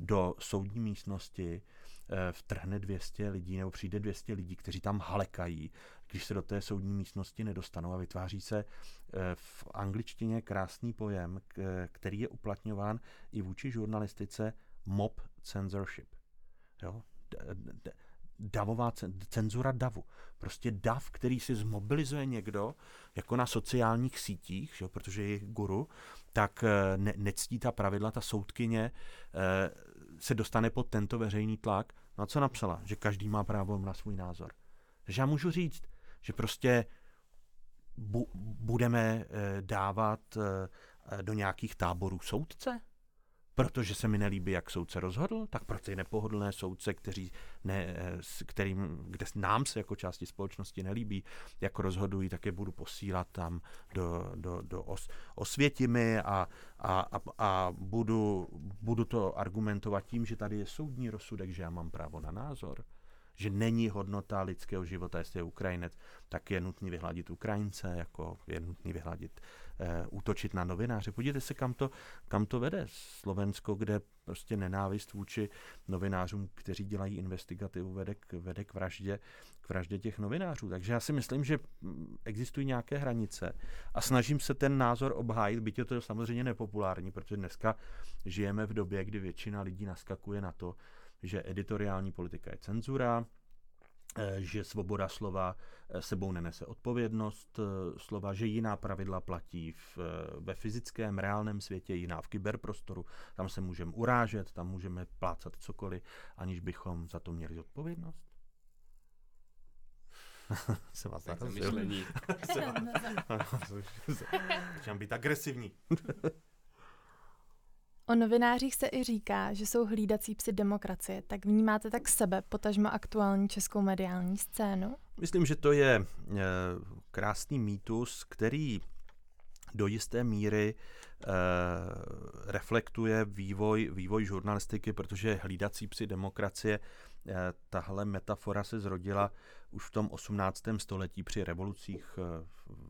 do soudní místnosti vtrhne 200 lidí nebo přijde 200 lidí, kteří tam halekají, když se do té soudní místnosti nedostanou a vytváří se e, v angličtině krásný pojem, k, který je uplatňován i vůči žurnalistice mob censorship. Jo? Davová cenzura davu. Prostě dav, který si zmobilizuje někdo, jako na sociálních sítích, že, protože je guru, tak eh, ne, nectí ta pravidla, ta soudkyně eh, se dostane pod tento veřejný tlak. No a co napsala? Že každý má právo na svůj názor. Takže já můžu říct, že prostě bu, budeme eh, dávat eh, do nějakých táborů soudce? Protože se mi nelíbí, jak soudce rozhodl, tak pro ty nepohodlné soudce, kteří ne, kterým, kde nám se jako části společnosti nelíbí, jak rozhodují, tak je budu posílat tam do, do, do os, osvětimi a, a, a, a budu, budu to argumentovat tím, že tady je soudní rozsudek, že já mám právo na názor. Že není hodnota lidského života, jestli je Ukrajinec, tak je nutný vyhladit Ukrajince, jako je nutný vyhladit, e, útočit na novináře. Podívejte se, kam to, kam to vede. Slovensko, kde prostě nenávist vůči novinářům, kteří dělají investigativu, vede k, vede k vraždě, k vraždě těch novinářů. Takže já si myslím, že mm, existují nějaké hranice a snažím se ten názor obhájit, byť je to samozřejmě nepopulární, protože dneska žijeme v době, kdy většina lidí naskakuje na to, že editoriální politika je cenzura, eh, že svoboda slova eh, sebou nenese odpovědnost eh, slova, že jiná pravidla platí v, ve fyzickém, reálném světě, jiná v kyberprostoru. Tam se můžeme urážet, tam můžeme plácat cokoliv, aniž bychom za to měli odpovědnost. se vás zarazil. Začínám být agresivní. O novinářích se i říká, že jsou hlídací psy demokracie. Tak vnímáte tak sebe, potažmo aktuální českou mediální scénu? Myslím, že to je eh, krásný mýtus, který do jisté míry e, reflektuje vývoj, vývoj žurnalistiky, protože hlídací psy demokracie, e, tahle metafora se zrodila už v tom 18. století při revolucích e,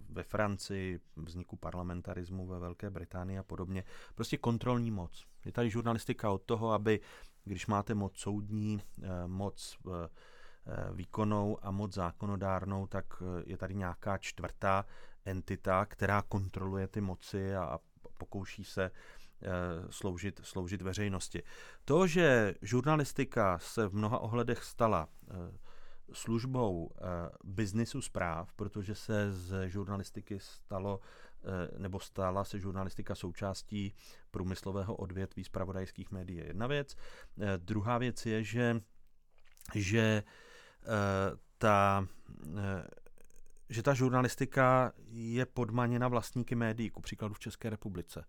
ve Francii, vzniku parlamentarismu ve Velké Británii a podobně. Prostě kontrolní moc. Je tady žurnalistika od toho, aby, když máte moc soudní, e, moc e, výkonnou a moc zákonodárnou, tak je tady nějaká čtvrtá entita, která kontroluje ty moci a pokouší se eh, sloužit, sloužit veřejnosti. To, že žurnalistika se v mnoha ohledech stala eh, službou eh, biznisu zpráv, protože se z žurnalistiky stalo nebo stala se žurnalistika součástí průmyslového odvětví zpravodajských médií je jedna věc. Druhá věc je, že, že ta že ta žurnalistika je podmaněna vlastníky médií, ku příkladu v České republice.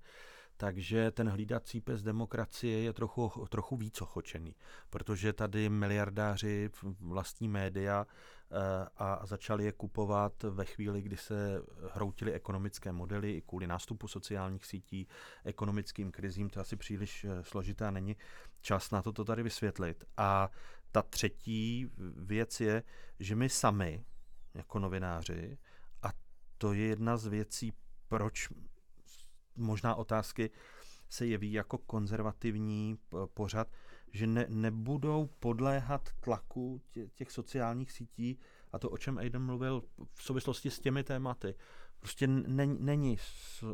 Takže ten hlídací pes demokracie je trochu, trochu víc ochočený, protože tady miliardáři vlastní média eh, a začali je kupovat ve chvíli, kdy se hroutily ekonomické modely i kvůli nástupu sociálních sítí, ekonomickým krizím. To asi příliš eh, složitá není čas na to, to tady vysvětlit. A ta třetí věc je, že my sami, jako novináři a to je jedna z věcí, proč možná otázky se jeví jako konzervativní pořad, že ne, nebudou podléhat tlaku tě, těch sociálních sítí a to, o čem Aiden mluvil v souvislosti s těmi tématy. Prostě není, není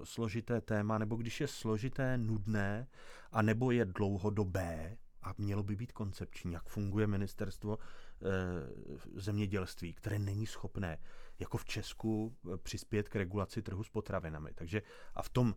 složité téma, nebo když je složité, nudné, a nebo je dlouhodobé, a mělo by být koncepční, jak funguje ministerstvo Eh, zemědělství, které není schopné jako v Česku eh, přispět k regulaci trhu s potravinami. Takže a v tom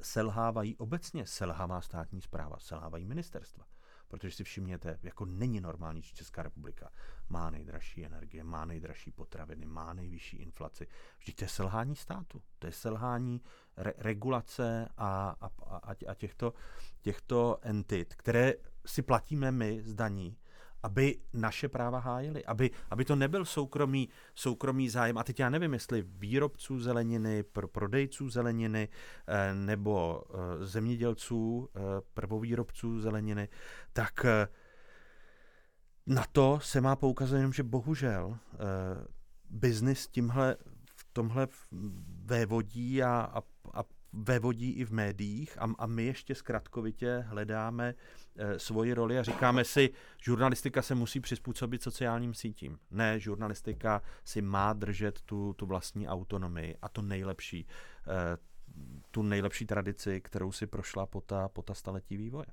selhávají obecně, selhává státní zpráva, selhávají ministerstva. Protože si všimněte, jako není normální, že Česká republika má nejdražší energie, má nejdražší potraviny, má nejvyšší inflaci. Vždyť to je selhání státu, to je selhání re- regulace a, a, a, a těchto, těchto entit, které si platíme my z daní aby naše práva hájili, aby, aby to nebyl soukromý, soukromý zájem. A teď já nevím, jestli výrobců zeleniny, pro prodejců zeleniny eh, nebo eh, zemědělců, eh, prvovýrobců zeleniny, tak na to se má poukazovat jenom, že bohužel biznis tímhle v tomhle vévodí a, a, a vévodí i v médiích a, a my ještě zkratkovitě hledáme e, svoji roli a říkáme si, žurnalistika se musí přizpůsobit sociálním sítím. Ne, žurnalistika si má držet tu, tu vlastní autonomii a to nejlepší, e, tu nejlepší tradici, kterou si prošla po ta, po ta staletí vývoje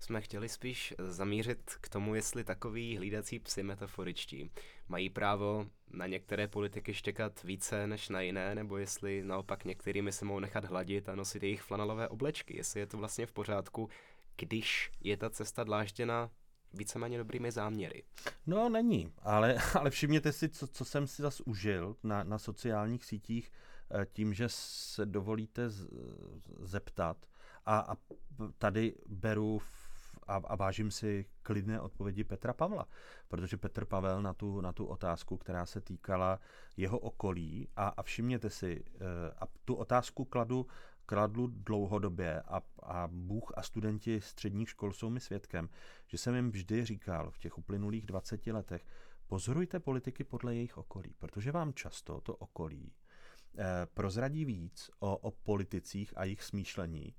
jsme chtěli spíš zamířit k tomu, jestli takový hlídací psy metaforičtí mají právo na některé politiky štěkat více než na jiné, nebo jestli naopak některými se mohou nechat hladit a nosit jejich flanelové oblečky, jestli je to vlastně v pořádku, když je ta cesta dlážděna víceméně dobrými záměry. No, není, ale, ale všimněte si, co, co jsem si zase užil na, na sociálních sítích, eh, tím, že se dovolíte z, zeptat. A, a tady beru a, a vážím si klidné odpovědi Petra Pavla, protože Petr Pavel na tu, na tu otázku, která se týkala jeho okolí a, a všimněte si, eh, a tu otázku kladu kladlu dlouhodobě a, a Bůh a studenti středních škol jsou mi svědkem, že jsem jim vždy říkal v těch uplynulých 20 letech, pozorujte politiky podle jejich okolí, protože vám často to okolí eh, prozradí víc o, o politicích a jejich smýšlení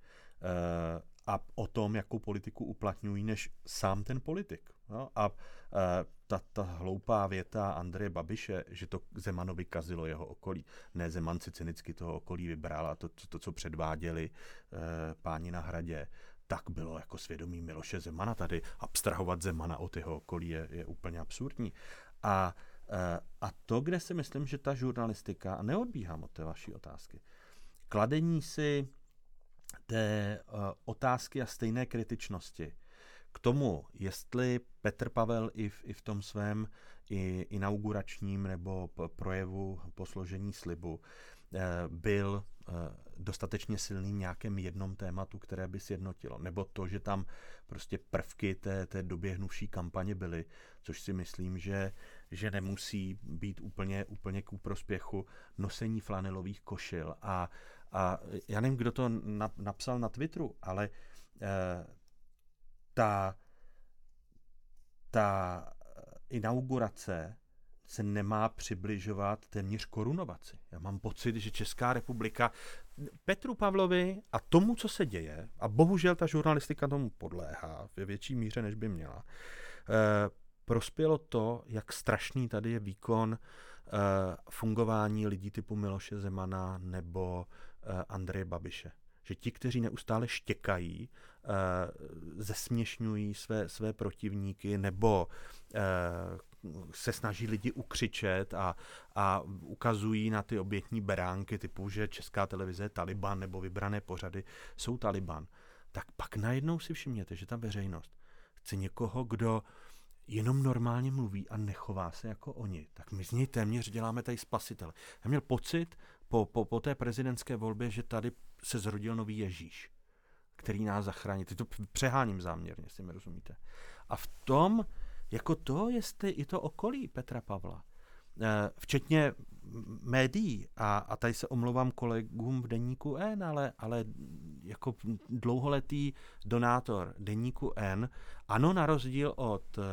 a o tom, jakou politiku uplatňují, než sám ten politik. No? A e, ta, ta hloupá věta Andreje Babiše, že to Zemanovi kazilo jeho okolí. Ne, Zeman si cynicky toho okolí vybral a to, to co předváděli e, páni na hradě, tak bylo jako svědomí Miloše Zemana tady. Abstrahovat Zemana od jeho okolí je, je úplně absurdní. A, a to, kde si myslím, že ta žurnalistika, a neodbíhám od té vaší otázky, kladení si té uh, otázky a stejné kritičnosti k tomu, jestli Petr Pavel i v, i v tom svém i inauguračním nebo projevu po složení slibu eh, byl eh, dostatečně silným nějakém jednom tématu, které by sjednotilo. Nebo to, že tam prostě prvky té, té doběhnuvší kampaně byly, což si myslím, že, že nemusí být úplně, úplně k úprospěchu nosení flanelových košil a a já nevím, kdo to napsal na Twitteru, ale eh, ta, ta inaugurace se nemá přibližovat téměř korunovaci. Já mám pocit, že Česká republika Petru Pavlovi a tomu, co se děje, a bohužel ta žurnalistika tomu podléhá ve větší míře, než by měla, eh, prospělo to, jak strašný tady je výkon eh, fungování lidí typu Miloše Zemana nebo Andreje Babiše. Že ti, kteří neustále štěkají, eh, zesměšňují své, své protivníky nebo eh, se snaží lidi ukřičet a, a ukazují na ty obětní beránky typu, že česká televize je Taliban nebo vybrané pořady jsou Taliban, tak pak najednou si všimněte, že ta veřejnost chce někoho, kdo jenom normálně mluví a nechová se jako oni, tak my z něj téměř děláme tady spasitel. Já měl pocit, po, po, po té prezidentské volbě, že tady se zrodil nový Ježíš, který nás zachrání. Teď to přeháním záměrně, jestli mi rozumíte. A v tom, jako to, jestli i to okolí Petra Pavla, včetně médií, a, a tady se omlouvám kolegům v deníku N, ale, ale jako dlouholetý donátor deníku N, ano, na rozdíl od uh,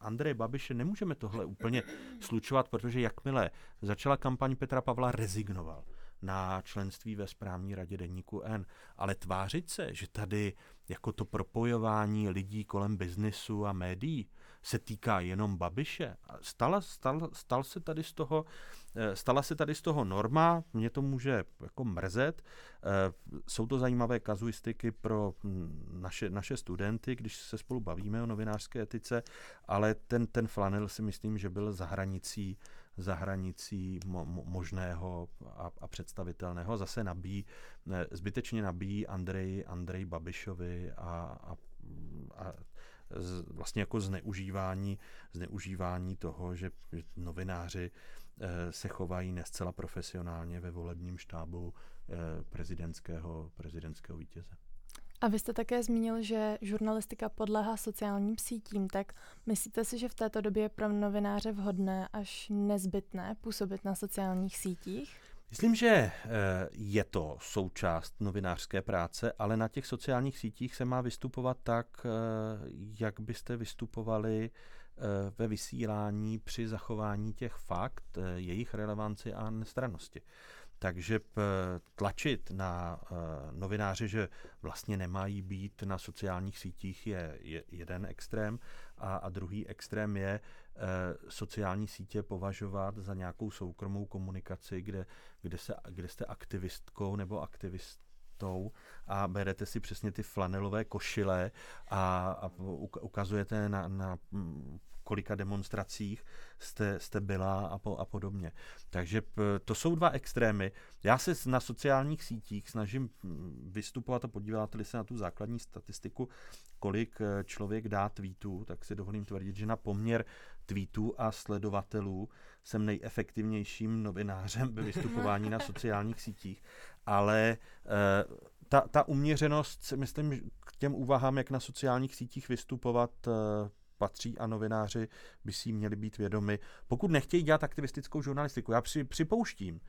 Andreje Babiše nemůžeme tohle úplně slučovat, protože jakmile začala kampaň Petra Pavla, rezignoval na členství ve správní radě deníku N. Ale tvářit se, že tady jako to propojování lidí kolem biznisu a médií se týká jenom Babiše. Stala, stal, stal se tady z toho, eh, stala se tady z toho norma, mě to může jako mrzet. Eh, jsou to zajímavé kazuistiky pro hm, naše, naše studenty, když se spolu bavíme o novinářské etice, ale ten, ten flanel si myslím, že byl za hranicí za hranicí mo- možného a, a představitelného. Zase nabíjí, zbytečně nabíjí Andrej, Andrej Babišovi a, a, a vlastně jako zneužívání, zneužívání toho, že, novináři e, se chovají nescela profesionálně ve volebním štábu e, prezidentského, prezidentského vítěze. A vy jste také zmínil, že žurnalistika podléhá sociálním sítím, tak myslíte si, že v této době je pro novináře vhodné až nezbytné působit na sociálních sítích? Myslím, že eh, je to součást novinářské práce, ale na těch sociálních sítích se má vystupovat tak, eh, jak byste vystupovali eh, ve vysílání při zachování těch fakt, jejich relevanci a nestrannosti. Takže tlačit na novináře, že vlastně nemají být na sociálních sítích, je, je jeden extrém. A, a druhý extrém je sociální sítě považovat za nějakou soukromou komunikaci, kde, kde, se, kde jste aktivistkou nebo aktivist a berete si přesně ty flanelové košile a, a ukazujete na, na kolika demonstracích jste, jste byla a, po, a podobně. Takže to jsou dva extrémy. Já se na sociálních sítích snažím vystupovat a podíváte se na tu základní statistiku, kolik eh, člověk dá tweetů, tak si dovolím tvrdit, že na poměr tweetů a sledovatelů jsem nejefektivnějším novinářem ve vystupování na sociálních sítích, ale eh, ta, ta uměřenost, myslím, k těm úvahám, jak na sociálních sítích vystupovat, eh, patří a novináři by si měli být vědomi, pokud nechtějí dělat aktivistickou žurnalistiku. Já při, připouštím,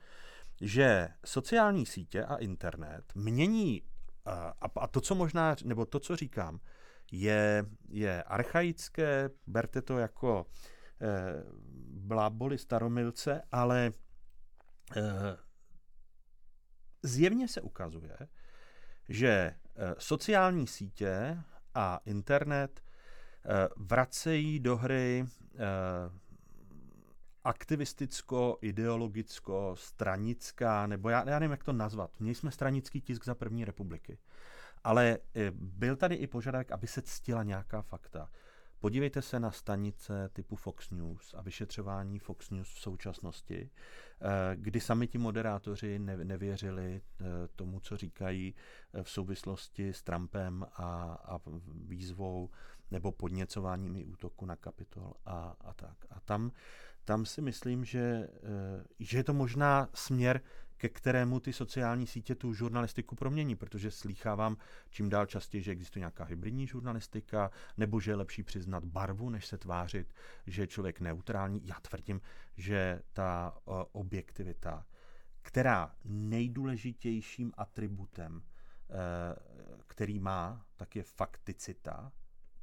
že sociální sítě a internet mění a, a to, co možná, nebo to, co říkám, je, je archaické, berte to jako eh, bláboli staromilce, ale eh, zjevně se ukazuje, že eh, sociální sítě a internet eh, vracejí do hry eh, aktivisticko, ideologicko, stranická, nebo já, já nevím, jak to nazvat. Měli jsme stranický tisk za první republiky. Ale byl tady i požadavek, aby se ctila nějaká fakta. Podívejte se na stanice typu Fox News a vyšetřování Fox News v současnosti, eh, kdy sami ti moderátoři nevěřili eh, tomu, co říkají eh, v souvislosti s Trumpem a, a výzvou nebo podněcováním i útoku na kapitol a, a tak. A tam, tam si myslím, že, že je to možná směr, ke kterému ty sociální sítě tu žurnalistiku promění, protože slýchávám čím dál častěji, že existuje nějaká hybridní žurnalistika, nebo že je lepší přiznat barvu, než se tvářit, že je člověk neutrální. Já tvrdím, že ta objektivita, která nejdůležitějším atributem, uh, který má, tak je fakticita,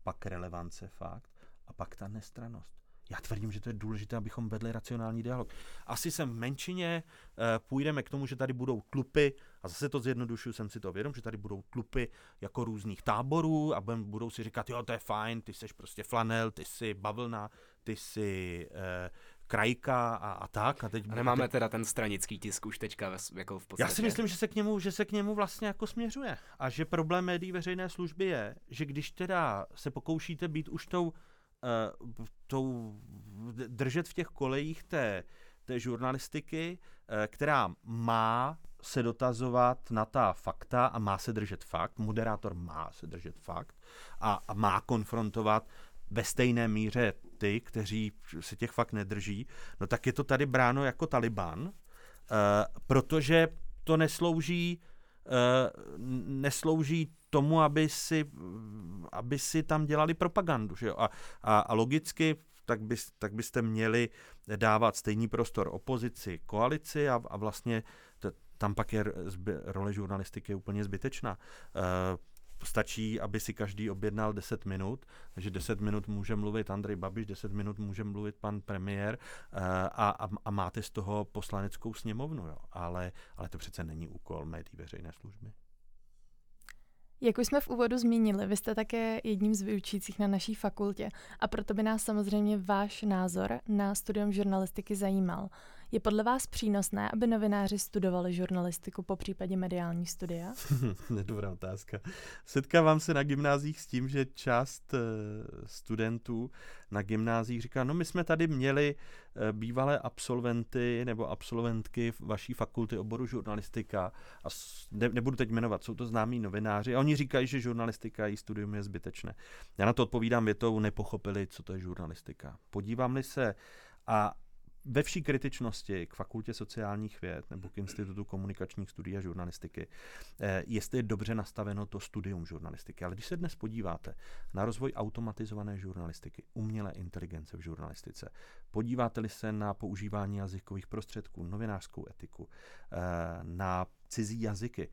pak relevance fakt a pak ta nestranost. Já tvrdím, že to je důležité, abychom vedli racionální dialog. Asi jsem v menšině, eh, půjdeme k tomu, že tady budou tlupy, a zase to zjednodušuju, jsem si to vědom, že tady budou tlupy jako různých táborů a budou si říkat, jo, to je fajn, ty jsi prostě flanel, ty jsi bavlna, ty jsi eh, krajka a, a tak. A, teď, a nemáme teď, teda ten stranický tisk už teďka jako v podstatě. Já si myslím, že se k němu, že se k němu vlastně jako směřuje. A že problém médií veřejné služby je, že když teda se pokoušíte být už tou uh, tou, držet v těch kolejích té, té žurnalistiky, uh, která má se dotazovat na ta fakta a má se držet fakt, moderátor má se držet fakt a, a má konfrontovat ve stejné míře ty, kteří se těch fakt nedrží, no tak je to tady bráno jako Taliban, uh, protože to neslouží neslouží tomu, aby si, aby si tam dělali propagandu. Že jo? A, a, a logicky tak, bys, tak byste měli dávat stejný prostor opozici, koalici a, a vlastně t, tam pak je zby, role žurnalistiky úplně zbytečná. Uh, stačí, aby si každý objednal 10 minut, takže 10 minut může mluvit Andrej Babiš, 10 minut může mluvit pan premiér uh, a, a, a máte z toho poslaneckou sněmovnu, jo. Ale, ale to přece není úkol médií veřejné služby. Jak už jsme v úvodu zmínili, vy jste také jedním z vyučících na naší fakultě a proto by nás samozřejmě váš názor na studium žurnalistiky zajímal. Je podle vás přínosné, aby novináři studovali žurnalistiku po případě mediální studia? Dobrá otázka. Setkávám se na gymnázích s tím, že část eh, studentů na gymnázích říká, no my jsme tady měli eh, bývalé absolventy nebo absolventky vaší fakulty oboru žurnalistika a ne, nebudu teď jmenovat, jsou to známí novináři a oni říkají, že žurnalistika i studium je zbytečné. Já na to odpovídám větou, nepochopili, co to je žurnalistika. Podívám-li se a ve vší kritičnosti k fakultě sociálních věd nebo k Institutu komunikačních studií a žurnalistiky, eh, jestli je dobře nastaveno to studium žurnalistiky. Ale když se dnes podíváte na rozvoj automatizované žurnalistiky, umělé inteligence v žurnalistice, podíváte-li se na používání jazykových prostředků, novinářskou etiku, eh, na cizí jazyky,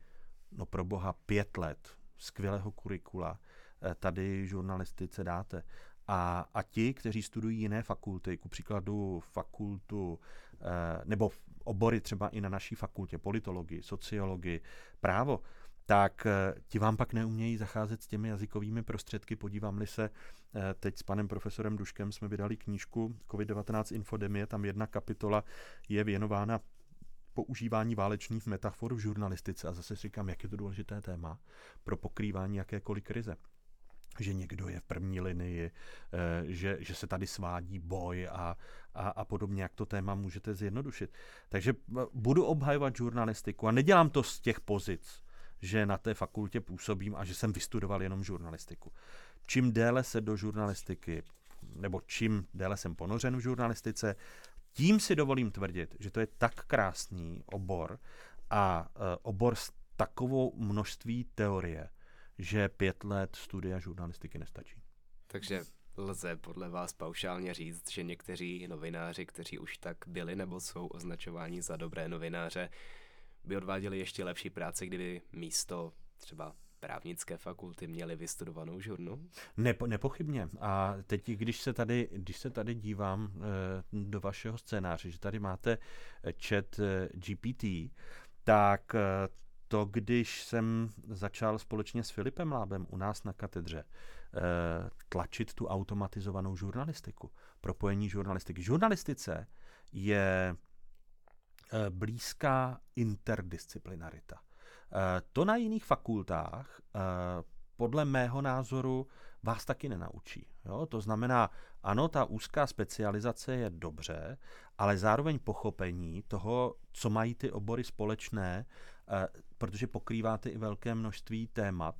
no pro boha pět let skvělého kurikula eh, tady žurnalistice dáte. A, a ti, kteří studují jiné fakulty, ku příkladu fakultu eh, nebo obory třeba i na naší fakultě, politologii, sociologii, právo, tak eh, ti vám pak neumějí zacházet s těmi jazykovými prostředky. Podívám-li se, eh, teď s panem profesorem Duškem jsme vydali knížku COVID-19 Infodemie, tam jedna kapitola je věnována používání válečných metafor v žurnalistice. A zase říkám, jak je to důležité téma pro pokrývání jakékoliv krize že někdo je v první linii, eh, že, že se tady svádí boj a, a, a podobně, jak to téma můžete zjednodušit. Takže eh, budu obhajovat žurnalistiku a nedělám to z těch pozic, že na té fakultě působím a že jsem vystudoval jenom žurnalistiku. Čím déle se do žurnalistiky, nebo čím déle jsem ponořen v žurnalistice, tím si dovolím tvrdit, že to je tak krásný obor a uh, obor s takovou množství teorie, že pět let studia žurnalistiky nestačí. Takže lze podle vás paušálně říct, že někteří novináři, kteří už tak byli nebo jsou označováni za dobré novináře, by odváděli ještě lepší práci, kdyby místo třeba právnické fakulty měli vystudovanou žurnu? Nepo, nepochybně. A teď, když se tady, když se tady dívám e, do vašeho scénáře, že tady máte eh, chat e, GPT, tak to, když jsem začal společně s Filipem Lábem u nás na katedře e, tlačit tu automatizovanou žurnalistiku, propojení žurnalistiky. Žurnalistice je e, blízká interdisciplinarita. Eh, to na jiných fakultách eh, podle mého názoru vás taky nenaučí. Jo? To znamená, ano, ta úzká specializace je dobře, ale zároveň pochopení toho, co mají ty obory společné, eh, protože pokrýváte i velké množství témat,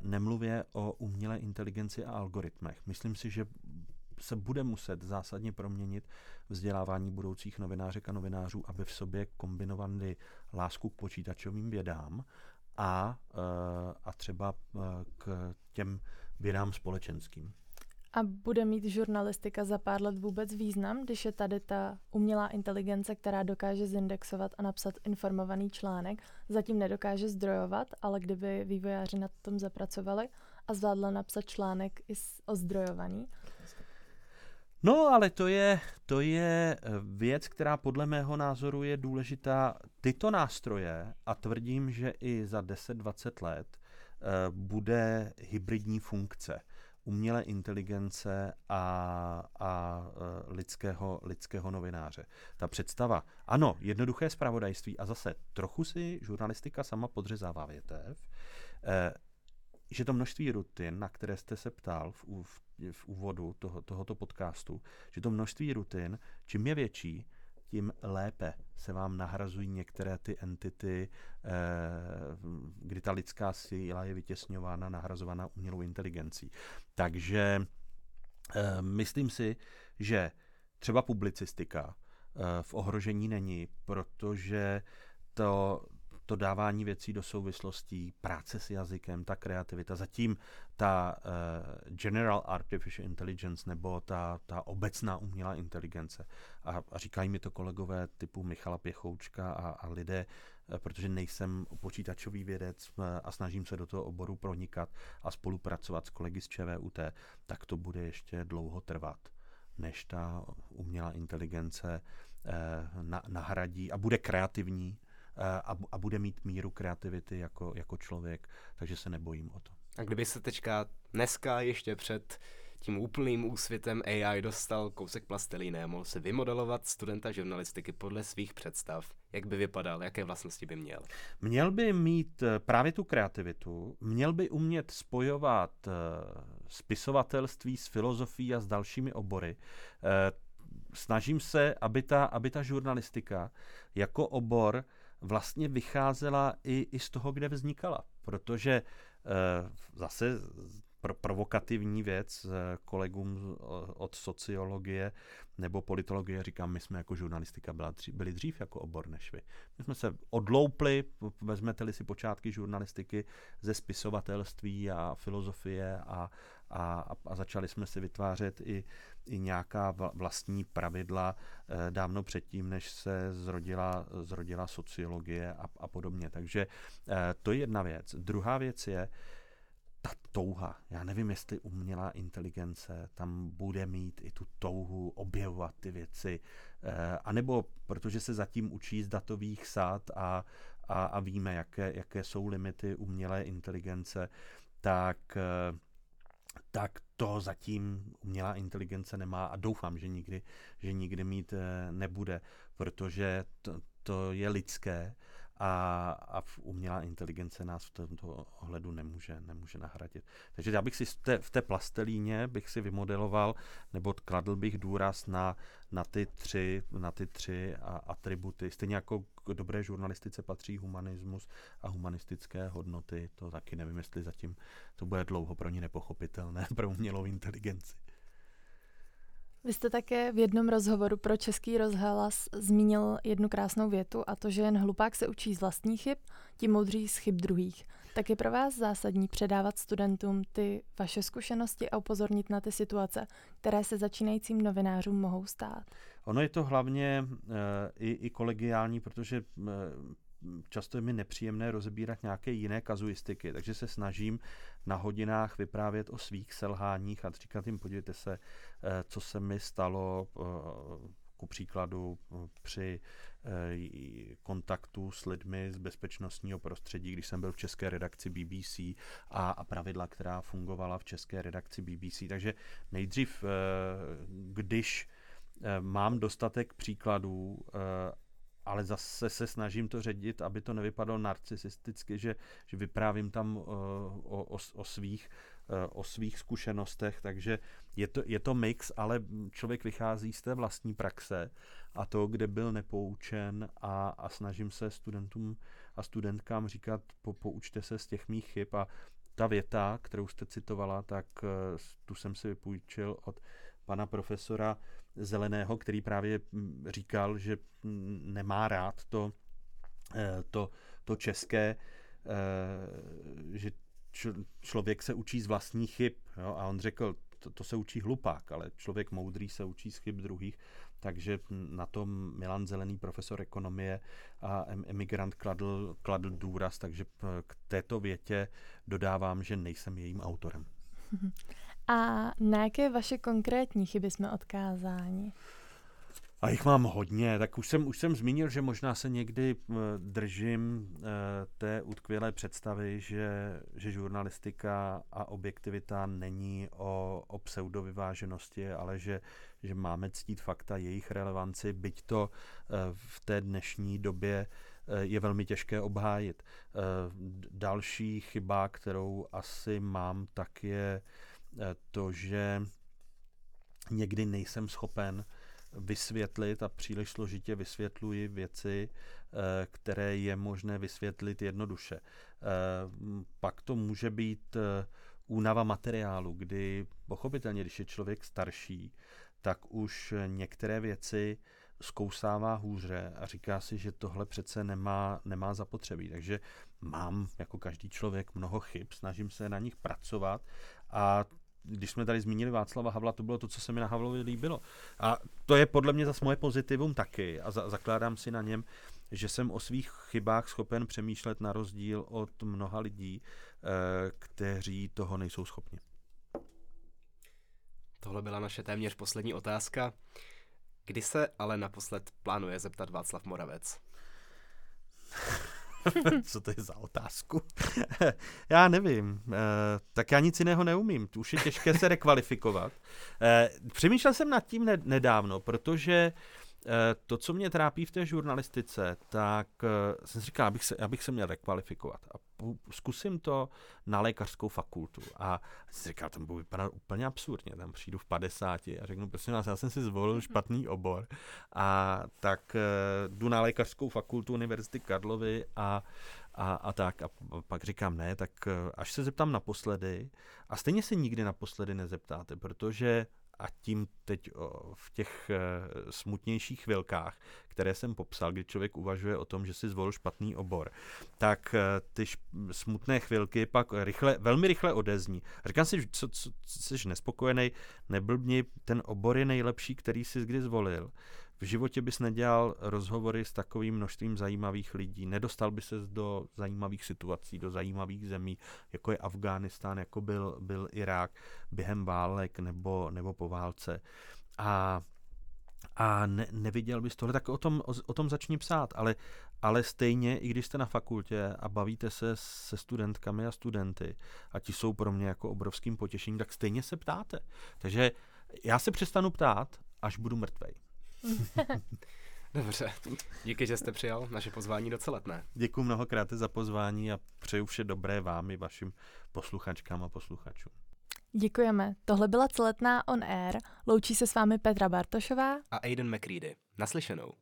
nemluvě o umělé inteligenci a algoritmech. Myslím si, že se bude muset zásadně proměnit vzdělávání budoucích novinářek a novinářů, aby v sobě kombinovali lásku k počítačovým vědám a, eh, a třeba eh, k těm vědám společenským. A bude mít žurnalistika za pár let vůbec význam, když je tady ta umělá inteligence, která dokáže zindexovat a napsat informovaný článek, zatím nedokáže zdrojovat, ale kdyby vývojáři na tom zapracovali a zvládla napsat článek i ozdrojovaný, No, ale to je, to je eh, věc, která podle mého názoru je důležitá. Tyto nástroje, a tvrdím, že i za 10-20 let uh, bude hybridní funkce umělé inteligence a, a uh, lidského, lidského novináře. Ta představa, ano, jednoduché zpravodajství a zase trochu si žurnalistika sama podřezává větev, že to množství rutin, na které jste se ptal v, v, v úvodu toho, tohoto podcastu, že to množství rutin, čím je větší, tím lépe se vám nahrazují některé ty entity, eh, kdy ta lidská síla je vytěsňována, nahrazována umělou inteligencí. Takže eh, myslím si, že třeba publicistika eh, v ohrožení není, protože to to dávání věcí do souvislostí, práce s jazykem, ta kreativita. Zatím ta uh, General Artificial Intelligence nebo ta, ta obecná umělá inteligence. A, a říkají mi to kolegové typu Michala Pěchoučka a, a lidé, uh, protože nejsem počítačový vědec uh, a snažím se do toho oboru pronikat a spolupracovat s kolegy z ČVUT, tak to bude ještě dlouho trvat než ta umělá inteligence uh, na, nahradí a bude kreativní Eh, a, a bude mít míru kreativity jako, jako člověk, takže se nebojím o to. A kdyby se teďka dneska ještě před tím úplným úsvitem AI dostal kousek plastelíny mohl se vymodelovat studenta žurnalistiky podle svých představ, jak by vypadal, jaké vlastnosti by měl? Měl by mít eh, právě tu kreativitu, měl by umět spojovat eh, spisovatelství s filozofií a s dalšími obory. Snažím se, aby ta, aby ta žurnalistika jako obor vlastně vycházela i, i z toho, kde vznikala. Protože zase pro, provokativní věc eh, kolegům od sociologie nebo politologie říkám, my jsme jako žurnalistika byla dřív, byli dřív jako obor než vy. My jsme se odloupli, vezmete-li si počátky žurnalistiky ze spisovatelství a filozofie a, a, a začali jsme si vytvářet i, i nějaká vlastní pravidla eh, dávno předtím, než se zrodila, zrodila sociologie a, a podobně. Takže eh, to je jedna věc. Druhá věc je, ta touha. Já nevím, jestli umělá inteligence tam bude mít i tu touhu objevovat ty věci, eh, anebo protože se zatím učí z datových sád a, a, a víme, jaké, jaké jsou limity umělé inteligence, tak eh, tak to zatím umělá inteligence nemá a doufám, že nikdy, že nikdy mít eh, nebude, protože to, to je lidské a, a umělá inteligence nás v tomto ohledu nemůže, nemůže nahradit. Takže já bych si v té, v té plastelíně bych si vymodeloval, nebo kladl bych důraz na, na ty tři, na ty tři a, atributy. Stejně jako k dobré žurnalistice patří humanismus a humanistické hodnoty. To taky nevím, jestli zatím to bude dlouho pro ně nepochopitelné, pro umělou inteligenci. Vy jste také v jednom rozhovoru pro Český rozhlas zmínil jednu krásnou větu a to, že jen hlupák se učí z vlastních chyb, tím moudří z chyb druhých. Tak je pro vás zásadní předávat studentům ty vaše zkušenosti a upozornit na ty situace, které se začínajícím novinářům mohou stát? Ono je to hlavně uh, i, i kolegiální, protože uh, často je mi nepříjemné rozebírat nějaké jiné kazuistiky, takže se snažím na hodinách vyprávět o svých selháních a říkat jim, podívejte se, eh, co se mi stalo eh, ku příkladu eh, při kontaktu s lidmi z bezpečnostního prostředí, když jsem byl v české redakci BBC a, a pravidla, která fungovala v české redakci BBC. Takže nejdřív, když mám dostatek příkladů ale zase se snažím to ředit, aby to nevypadalo narcisisticky, že, že vyprávím tam uh, o, o, o svých uh, o svých zkušenostech, takže je to, je to mix, ale člověk vychází z té vlastní praxe a to, kde byl nepoučen a, a snažím se studentům a studentkám říkat, po, poučte se z těch mých chyb. A ta věta, kterou jste citovala, tak uh, tu jsem si vypůjčil od pana profesora Zeleného, který právě mm, říkal, že mm, nemá rád to, eh, to, to české, eh, že člověk se učí z vlastních chyb. Jo? A on řekl, to, to se učí hlupák, ale člověk moudrý se učí z chyb druhých. Takže na tom Milan Zelený, profesor ekonomie a emigrant, kladl, kladl důraz, takže k této větě dodávám, že nejsem jejím autorem. A na jaké vaše konkrétní chyby jsme odkázáni? A jich mám hodně, tak už jsem, už jsem zmínil, že možná se někdy eh, držím eh, té utkvělé představy, že, že žurnalistika a objektivita není o, o pseudovyváženosti, ale že, že máme ctít fakta, jejich relevanci, byť to eh, v té dnešní době je velmi těžké obhájit. Další chyba, kterou asi mám, tak je to, že někdy nejsem schopen vysvětlit a příliš složitě vysvětluji věci, eh, které je možné vysvětlit jednoduše. Eh, pak to může být únava materiálu, kdy pochopitelně, když je člověk starší, tak už některé věci zkousává hůře a říká si, že tohle přece nemá, nemá zapotřebí. Takže mám jako každý člověk mnoho chyb, snažím se na nich pracovat a když jsme tady zmínili Václava Havla, to bylo to, co se mi na Havlovi líbilo. A to je podle mě zase moje pozitivum taky a za, zakládám si na něm, že jsem o svých chybách schopen přemýšlet na rozdíl od mnoha lidí, eh, kteří toho nejsou schopni. Tohle byla naše téměř poslední otázka. Kdy se ale naposled plánuje zeptat Václav Moravec? Co to je za otázku? já nevím. E, tak já nic jiného neumím. Už je těžké se rekvalifikovat. E, přemýšlel jsem nad tím nedávno, protože to, co mě trápí v té žurnalistice, tak eh, jsem si říkal, abych se, abych se měl rekvalifikovat. A zkusím to na lékařskou fakultu. A jsem si říkal, tam budu vypadat úplně absurdně. Tam přijdu v 50 a řeknu, prosím vás, já jsem si zvolil mhm. špatný obor. A tak eh, jdu na lékařskou fakultu Univerzity Karlovy a a, a tak. A pak říkám ne, tak až se zeptám naposledy. A stejně se nikdy naposledy nezeptáte, protože a tím teď v těch eh, smutnějších chvilkách, které jsem popsal, kdy člověk uvažuje o tom, že si zvolil špatný obor, tak eh, ty smutné chvilky pak rychle, velmi rychle odezní. Říkám si, co, co, jsi nespokojený, neblbni, ten obor je nejlepší, který jsi kdy zvolil. V životě bys nedělal rozhovory s takovým množstvím zajímavých lidí, nedostal by se do zajímavých situací, do zajímavých zemí, jako je Afghánistán, jako byl, byl Irák během válek nebo, nebo po válce. A a ne, neviděl bys tohle, tak o tom, o, o tom začni psát, ale, ale stejně, i když jste na fakultě a bavíte se se studentkami a studenty, a ti jsou pro mě jako obrovským potěšením, tak stejně se ptáte. Takže já se přestanu ptát, až budu mrtvej. Dobře, díky, že jste přijal naše pozvání do celetné. Děkuji mnohokrát za pozvání a přeju vše dobré vám i vašim posluchačkám a posluchačům. Děkujeme. Tohle byla celetná on air. Loučí se s vámi Petra Bartošová a Aiden McCready. Naslyšenou.